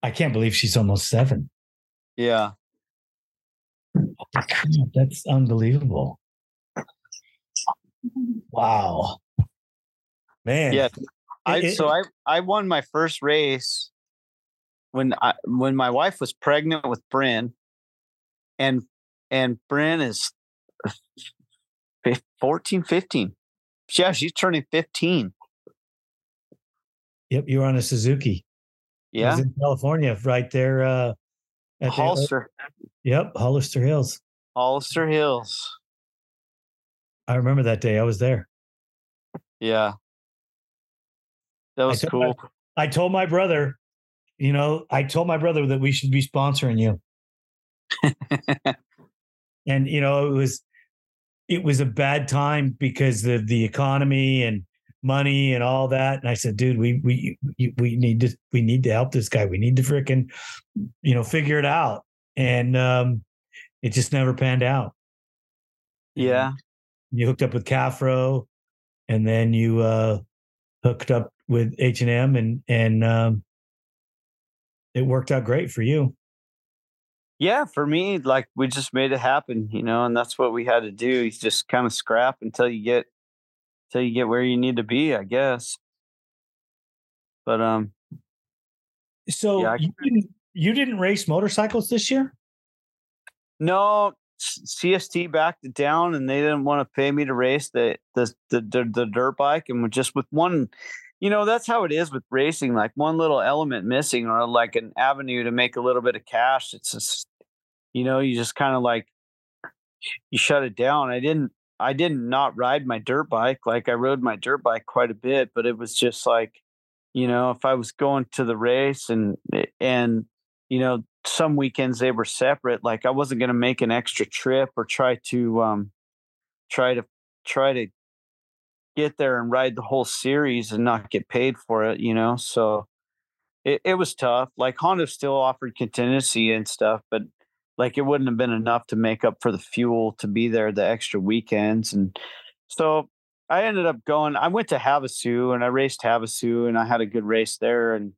I can't believe she's almost seven. Yeah. That's unbelievable. Wow. Man. Yeah. I so I I won my first race when I when my wife was pregnant with Bryn, and and Bryn is 14, 15. Yeah, she's turning 15. Yep, you were on a Suzuki. Yeah. in California, right there. Uh at Hollister. The, yep, Hollister Hills. Hollister Hills. I remember that day. I was there. Yeah. That was I cool. My, I told my brother, you know, I told my brother that we should be sponsoring you. and you know, it was it was a bad time because of the economy and money and all that. And I said, dude, we we we need to we need to help this guy. We need to freaking, you know, figure it out. And um it just never panned out. Yeah. You hooked up with Cafro and then you uh hooked up with H and M, and and um, it worked out great for you. Yeah, for me, like we just made it happen, you know, and that's what we had to do. You just kind of scrap until you get until you get where you need to be, I guess. But um, so yeah, you didn't you didn't race motorcycles this year? No, CST backed it down, and they didn't want to pay me to race the the the, the, the dirt bike, and just with one you know that's how it is with racing like one little element missing or like an avenue to make a little bit of cash it's just you know you just kind of like you shut it down i didn't i didn't not ride my dirt bike like i rode my dirt bike quite a bit but it was just like you know if i was going to the race and eh, and you know some weekends they were separate like i wasn't going to make an extra trip or try to um try to try to get there and ride the whole series and not get paid for it, you know? So it, it was tough. Like Honda still offered contingency and stuff, but like it wouldn't have been enough to make up for the fuel to be there the extra weekends. And so I ended up going, I went to Havasu and I raced Havasu and I had a good race there and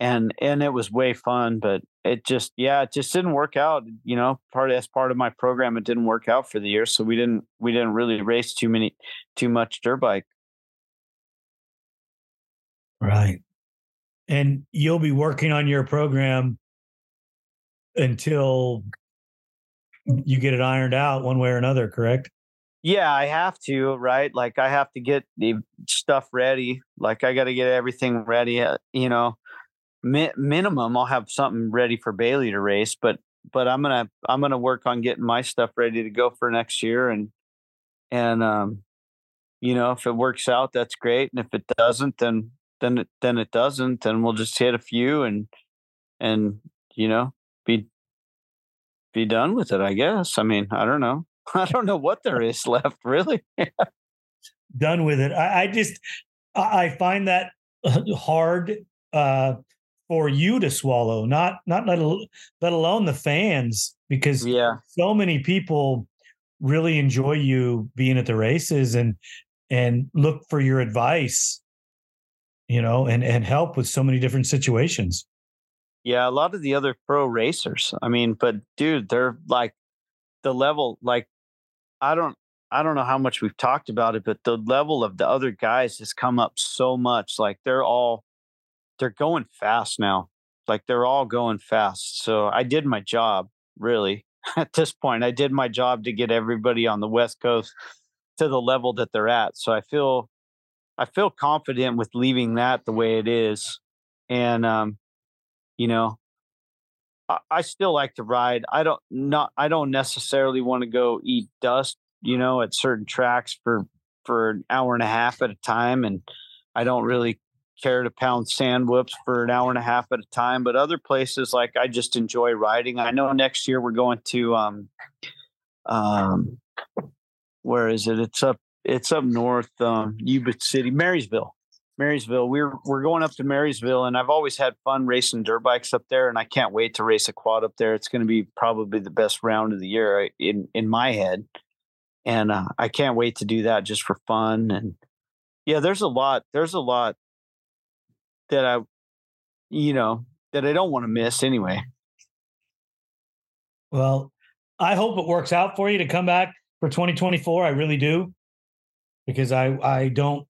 and and it was way fun, but it just yeah, it just didn't work out. You know, part of, as part of my program, it didn't work out for the year. So we didn't we didn't really race too many too much dirt bike. Right. And you'll be working on your program until you get it ironed out one way or another, correct? Yeah, I have to, right? Like I have to get the stuff ready. Like I got to get everything ready, uh, you know. Mi- minimum I'll have something ready for Bailey to race, but but I'm going to I'm going to work on getting my stuff ready to go for next year and and um you know, if it works out that's great and if it doesn't then then it then it doesn't then we'll just hit a few and and you know, be be done with it, I guess. I mean, I don't know. I don't know what there is left, really. done with it. I, I just I find that hard uh, for you to swallow, not not let, let alone the fans, because yeah, so many people really enjoy you being at the races and and look for your advice, you know, and and help with so many different situations. Yeah, a lot of the other pro racers. I mean, but dude, they're like the level like I don't I don't know how much we've talked about it, but the level of the other guys has come up so much. Like they're all they're going fast now. Like they're all going fast. So I did my job, really. At this point, I did my job to get everybody on the West Coast to the level that they're at. So I feel I feel confident with leaving that the way it is. And um, you know, I, I still like to ride. I don't not I don't necessarily want to go eat dust, you know, at certain tracks for for an hour and a half at a time. And I don't really care to pound sand whoops for an hour and a half at a time. But other places like I just enjoy riding. I know next year we're going to um um where is it? It's up it's up north, um Yuba City, Marysville. Marysville. We're we're going up to Marysville, and I've always had fun racing dirt bikes up there, and I can't wait to race a quad up there. It's going to be probably the best round of the year in in my head, and uh, I can't wait to do that just for fun. And yeah, there's a lot. There's a lot that I, you know, that I don't want to miss anyway. Well, I hope it works out for you to come back for 2024. I really do, because I I don't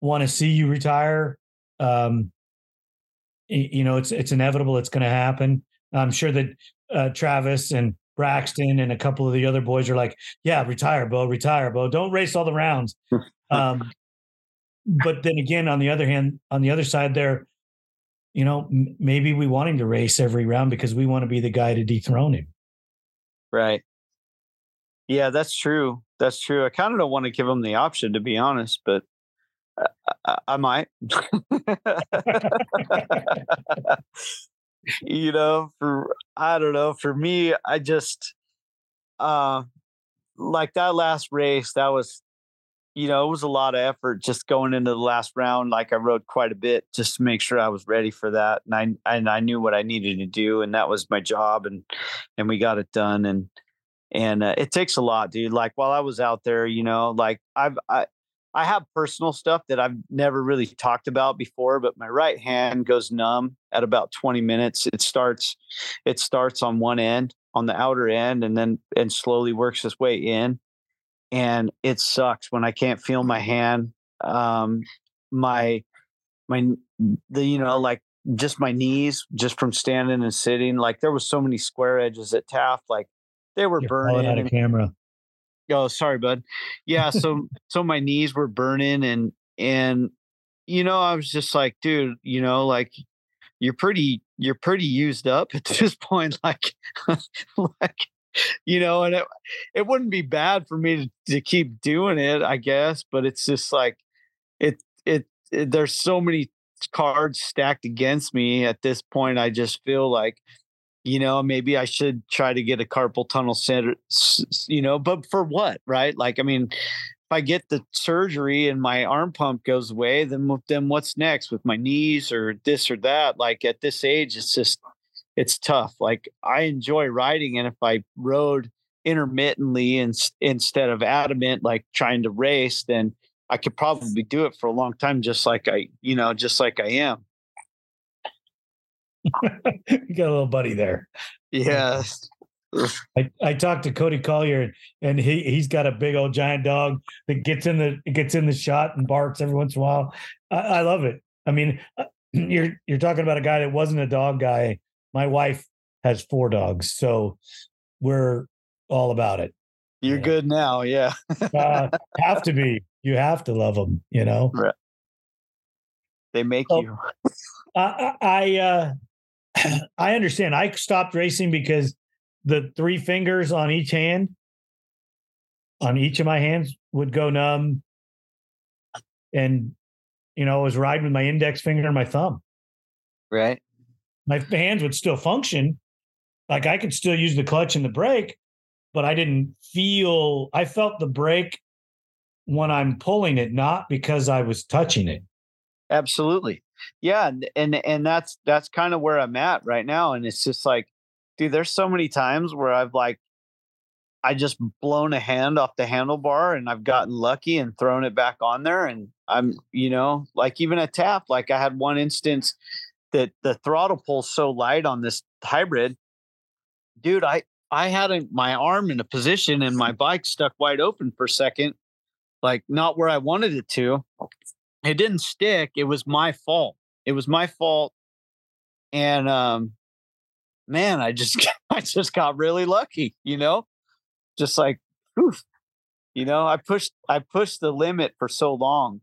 want to see you retire. Um, you know, it's it's inevitable. It's going to happen. I'm sure that uh, Travis and Braxton and a couple of the other boys are like, "Yeah, retire, Beau, retire, Beau. Don't race all the rounds." um, but then again, on the other hand, on the other side, there, you know, m- maybe we want him to race every round because we want to be the guy to dethrone him. Right. Yeah, that's true. That's true. I kind of don't want to give him the option, to be honest, but I, might. you know, for I don't know. For me, I just uh like that last race, that was you know, it was a lot of effort just going into the last round. Like I rode quite a bit just to make sure I was ready for that. And I and I knew what I needed to do and that was my job and and we got it done and and uh, it takes a lot, dude. Like while I was out there, you know, like I've I I have personal stuff that I've never really talked about before, but my right hand goes numb at about 20 minutes. It starts it starts on one end, on the outer end and then and slowly works its way in. And it sucks when I can't feel my hand. Um my my the you know like just my knees just from standing and sitting like there was so many square edges at Taft like they were You're burning out of camera. Oh, sorry, bud. Yeah, so so my knees were burning and and you know, I was just like, dude, you know, like you're pretty you're pretty used up at this point like like you know, and it it wouldn't be bad for me to, to keep doing it, I guess, but it's just like it, it it there's so many cards stacked against me at this point. I just feel like you know maybe i should try to get a carpal tunnel center you know but for what right like i mean if I get the surgery and my arm pump goes away, then then what's next with my knees or this or that? Like at this age, it's just it's tough. Like I enjoy riding, and if I rode intermittently and instead of adamant, like trying to race, then I could probably do it for a long time, just like I, you know, just like I am. you got a little buddy there. Yes. I, I talked to Cody Collier and he he's got a big old giant dog that gets in the gets in the shot and barks every once in a while. I, I love it. I mean, uh, you're you're talking about a guy that wasn't a dog guy. My wife has four dogs, so we're all about it. You're yeah. good now, yeah. uh, have to be. You have to love them. You know. They make so, you. I I uh, I understand. I stopped racing because the three fingers on each hand, on each of my hands, would go numb. And, you know, I was riding with my index finger and my thumb. Right. My hands would still function. Like I could still use the clutch and the brake, but I didn't feel, I felt the brake when I'm pulling it, not because I was touching it. Absolutely. Yeah. And, and, and that's, that's kind of where I'm at right now. And it's just like, dude, there's so many times where I've like, I just blown a hand off the handlebar and I've gotten lucky and thrown it back on there. And I'm, you know, like even a tap, like I had one instance that the throttle pulls so light on this hybrid, dude, I, I had a, my arm in a position and my bike stuck wide open for a second, like not where I wanted it to. It didn't stick. It was my fault. It was my fault. And um, man, I just I just got really lucky, you know? Just like oof. You know, I pushed I pushed the limit for so long.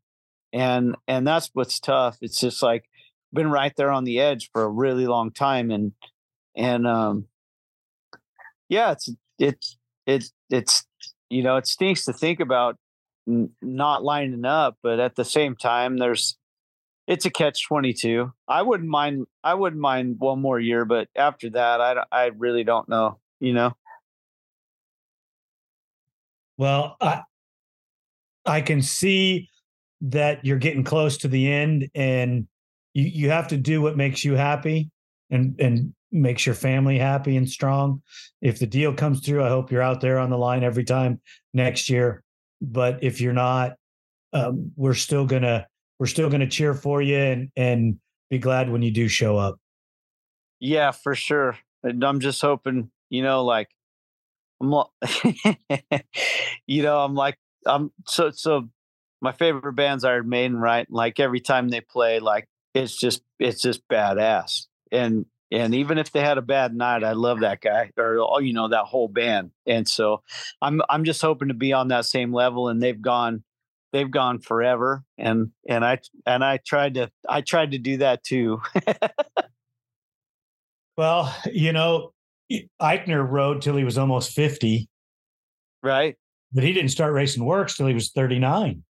And and that's what's tough. It's just like been right there on the edge for a really long time and and um yeah, it's it's it's it's you know, it stinks to think about not lining up, but at the same time there's it's a catch 22 i wouldn't mind i wouldn't mind one more year but after that i i really don't know you know? Well i i can see that you're getting close to the end and you you have to do what makes you happy and and makes your family happy and strong. If the deal comes through i hope you're out there on the line every time next year but if you're not um, we're still gonna we're still to cheer for you and and be glad when you do show up. Yeah, for sure. And I'm just hoping, you know, like I'm, you know, I'm like I'm so so. My favorite band's Iron Maiden, right? Like every time they play, like it's just it's just badass. And and even if they had a bad night, I love that guy or oh, you know that whole band. And so I'm I'm just hoping to be on that same level. And they've gone they've gone forever and and i and i tried to i tried to do that too. Well you know eichner rode till he was almost 50 right. But he didn't start racing WORCS till he was 39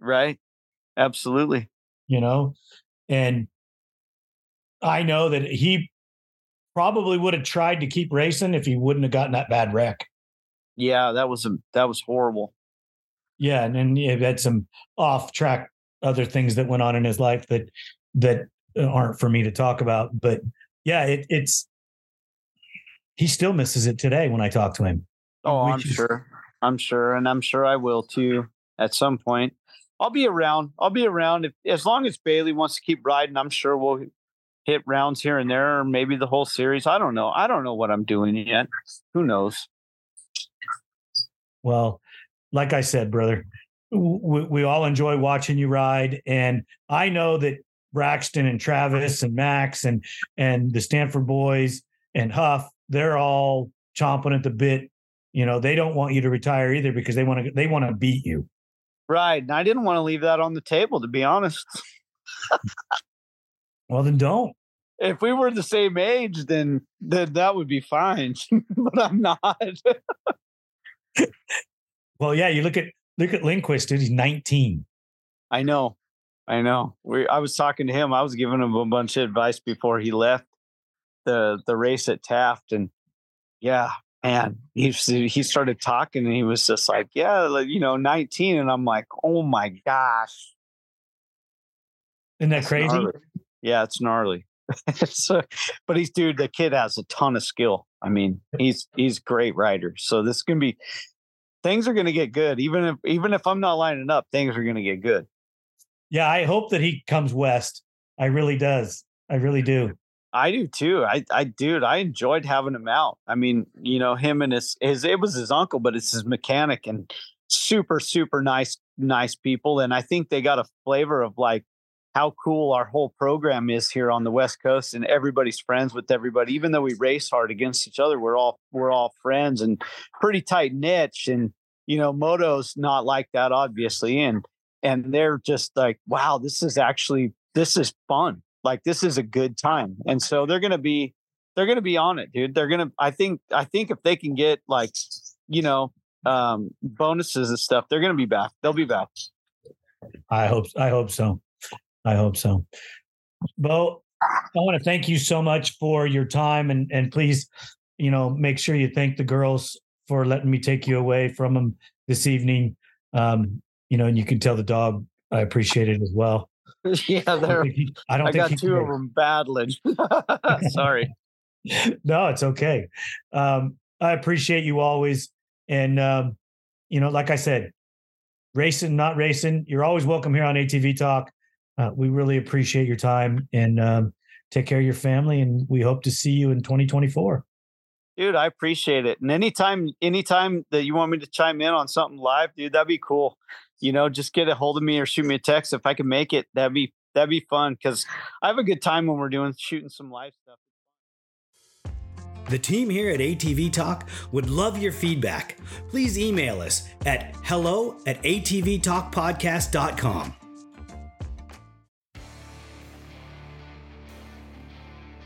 right. Absolutely. You know? And i know that he probably would have tried to keep racing if he wouldn't have gotten that bad wreck yeah that was a that was horrible yeah, and then he had some off track other things that went on in his life that that aren't for me to talk about. But yeah, it, it's he still misses it today when I talk to him. Oh, I'm sure. I'm sure, and I'm sure I will too at some point. I'll be around. I'll be around if as long as Bailey wants to keep riding. I'm sure we'll hit rounds here and there, or maybe the whole series. I don't know. I don't know what I'm doing yet. Who knows? Well, like I said, brother, we, we all enjoy watching you ride, and I know that Braxton and Travis and Max and and the Stanford boys and Huff, they're all chomping at the bit. You know, they don't want you to retire either because they want to they want to beat you. Right. And I didn't want to leave that on the table, to be honest. well, then don't. If we were the same age, then then that would be fine. but I'm not. Well, yeah, you look at look at Lindquist, dude. He's 19. I know. I know. We I was talking to him. I was giving him a bunch of advice before he left the the race at Taft. And yeah, man, he he started talking, and he was just like, "Yeah, like, you know, 19," and I'm like, "Oh my gosh." Isn't that crazy? Gnarly. Yeah, it's gnarly. so, uh, but he's dude. The kid has a ton of skill. I mean, he's he's great rider. So this is gonna be things are gonna get good. Even if even if I'm not lining up, things are gonna get good. Yeah, I hope that he comes west. I really does. I really do. I do too. I, I, dude, I enjoyed having him out. I mean, you know, him and his, his, it was his uncle, but it's his mechanic and super, super nice, nice people. And I think they got a flavor of like how cool our whole program is here on the West Coast, and everybody's friends with everybody. Even though we race hard against each other, we're all we're all friends and pretty tight niche. And you know, moto's not like that, obviously, and and they're just like, wow, this is actually this is fun. Like this is a good time, and so they're gonna be they're gonna be on it, dude. They're gonna. I think I think if they can get like you know um bonuses and stuff, they're gonna be back. They'll be back. I hope I hope so. I hope so. Beau, I want to thank you so much for your time and and please, you know, make sure you thank the girls for letting me take you away from them this evening. Um, you know, and you can tell the dog I appreciate it as well. Yeah, there. I don't. I got two of them battling. Sorry. no, it's okay. Um, I appreciate you always, and um, you know, like I said, racing, not racing. You're always welcome here on ATV Talk. Uh, we really appreciate your time and um, take care of your family. And we hope to see you in 2024. Dude, I appreciate it. And anytime, anytime that you want me to chime in on something live, dude, that'd be cool. You know, just get a hold of me or shoot me a text if I can make it. That'd be that'd be fun because I have a good time when we're doing shooting some live stuff. The team here at ATV Talk would love your feedback. Please email us at hello at atvtalkpodcast.com.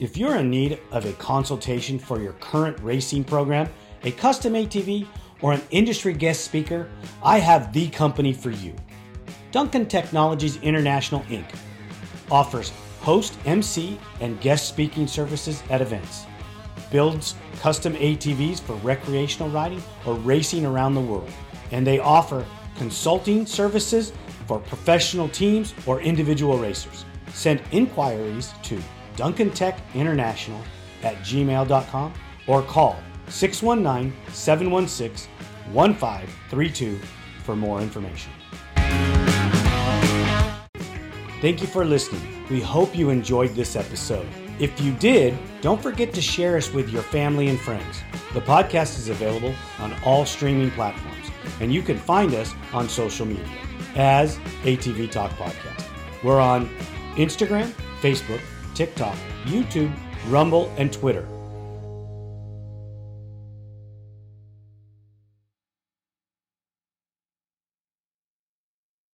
If you're in need of a consultation for your current racing program, a custom ATV, or an industry guest speaker, I have the company for you. Duncan Technologies International Inc. offers host, MC, and guest speaking services at events, builds custom ATVs for recreational riding or racing around the world, and they offer consulting services for professional teams or individual racers. Send inquiries to Duncan Tech International at gmail.com or call 619 716 1532 for more information. Thank you for listening. We hope you enjoyed this episode. If you did, don't forget to share us with your family and friends. The podcast is available on all streaming platforms, and you can find us on social media as ATV Talk Podcast. We're on Instagram, Facebook, TikTok, YouTube, Rumble, and Twitter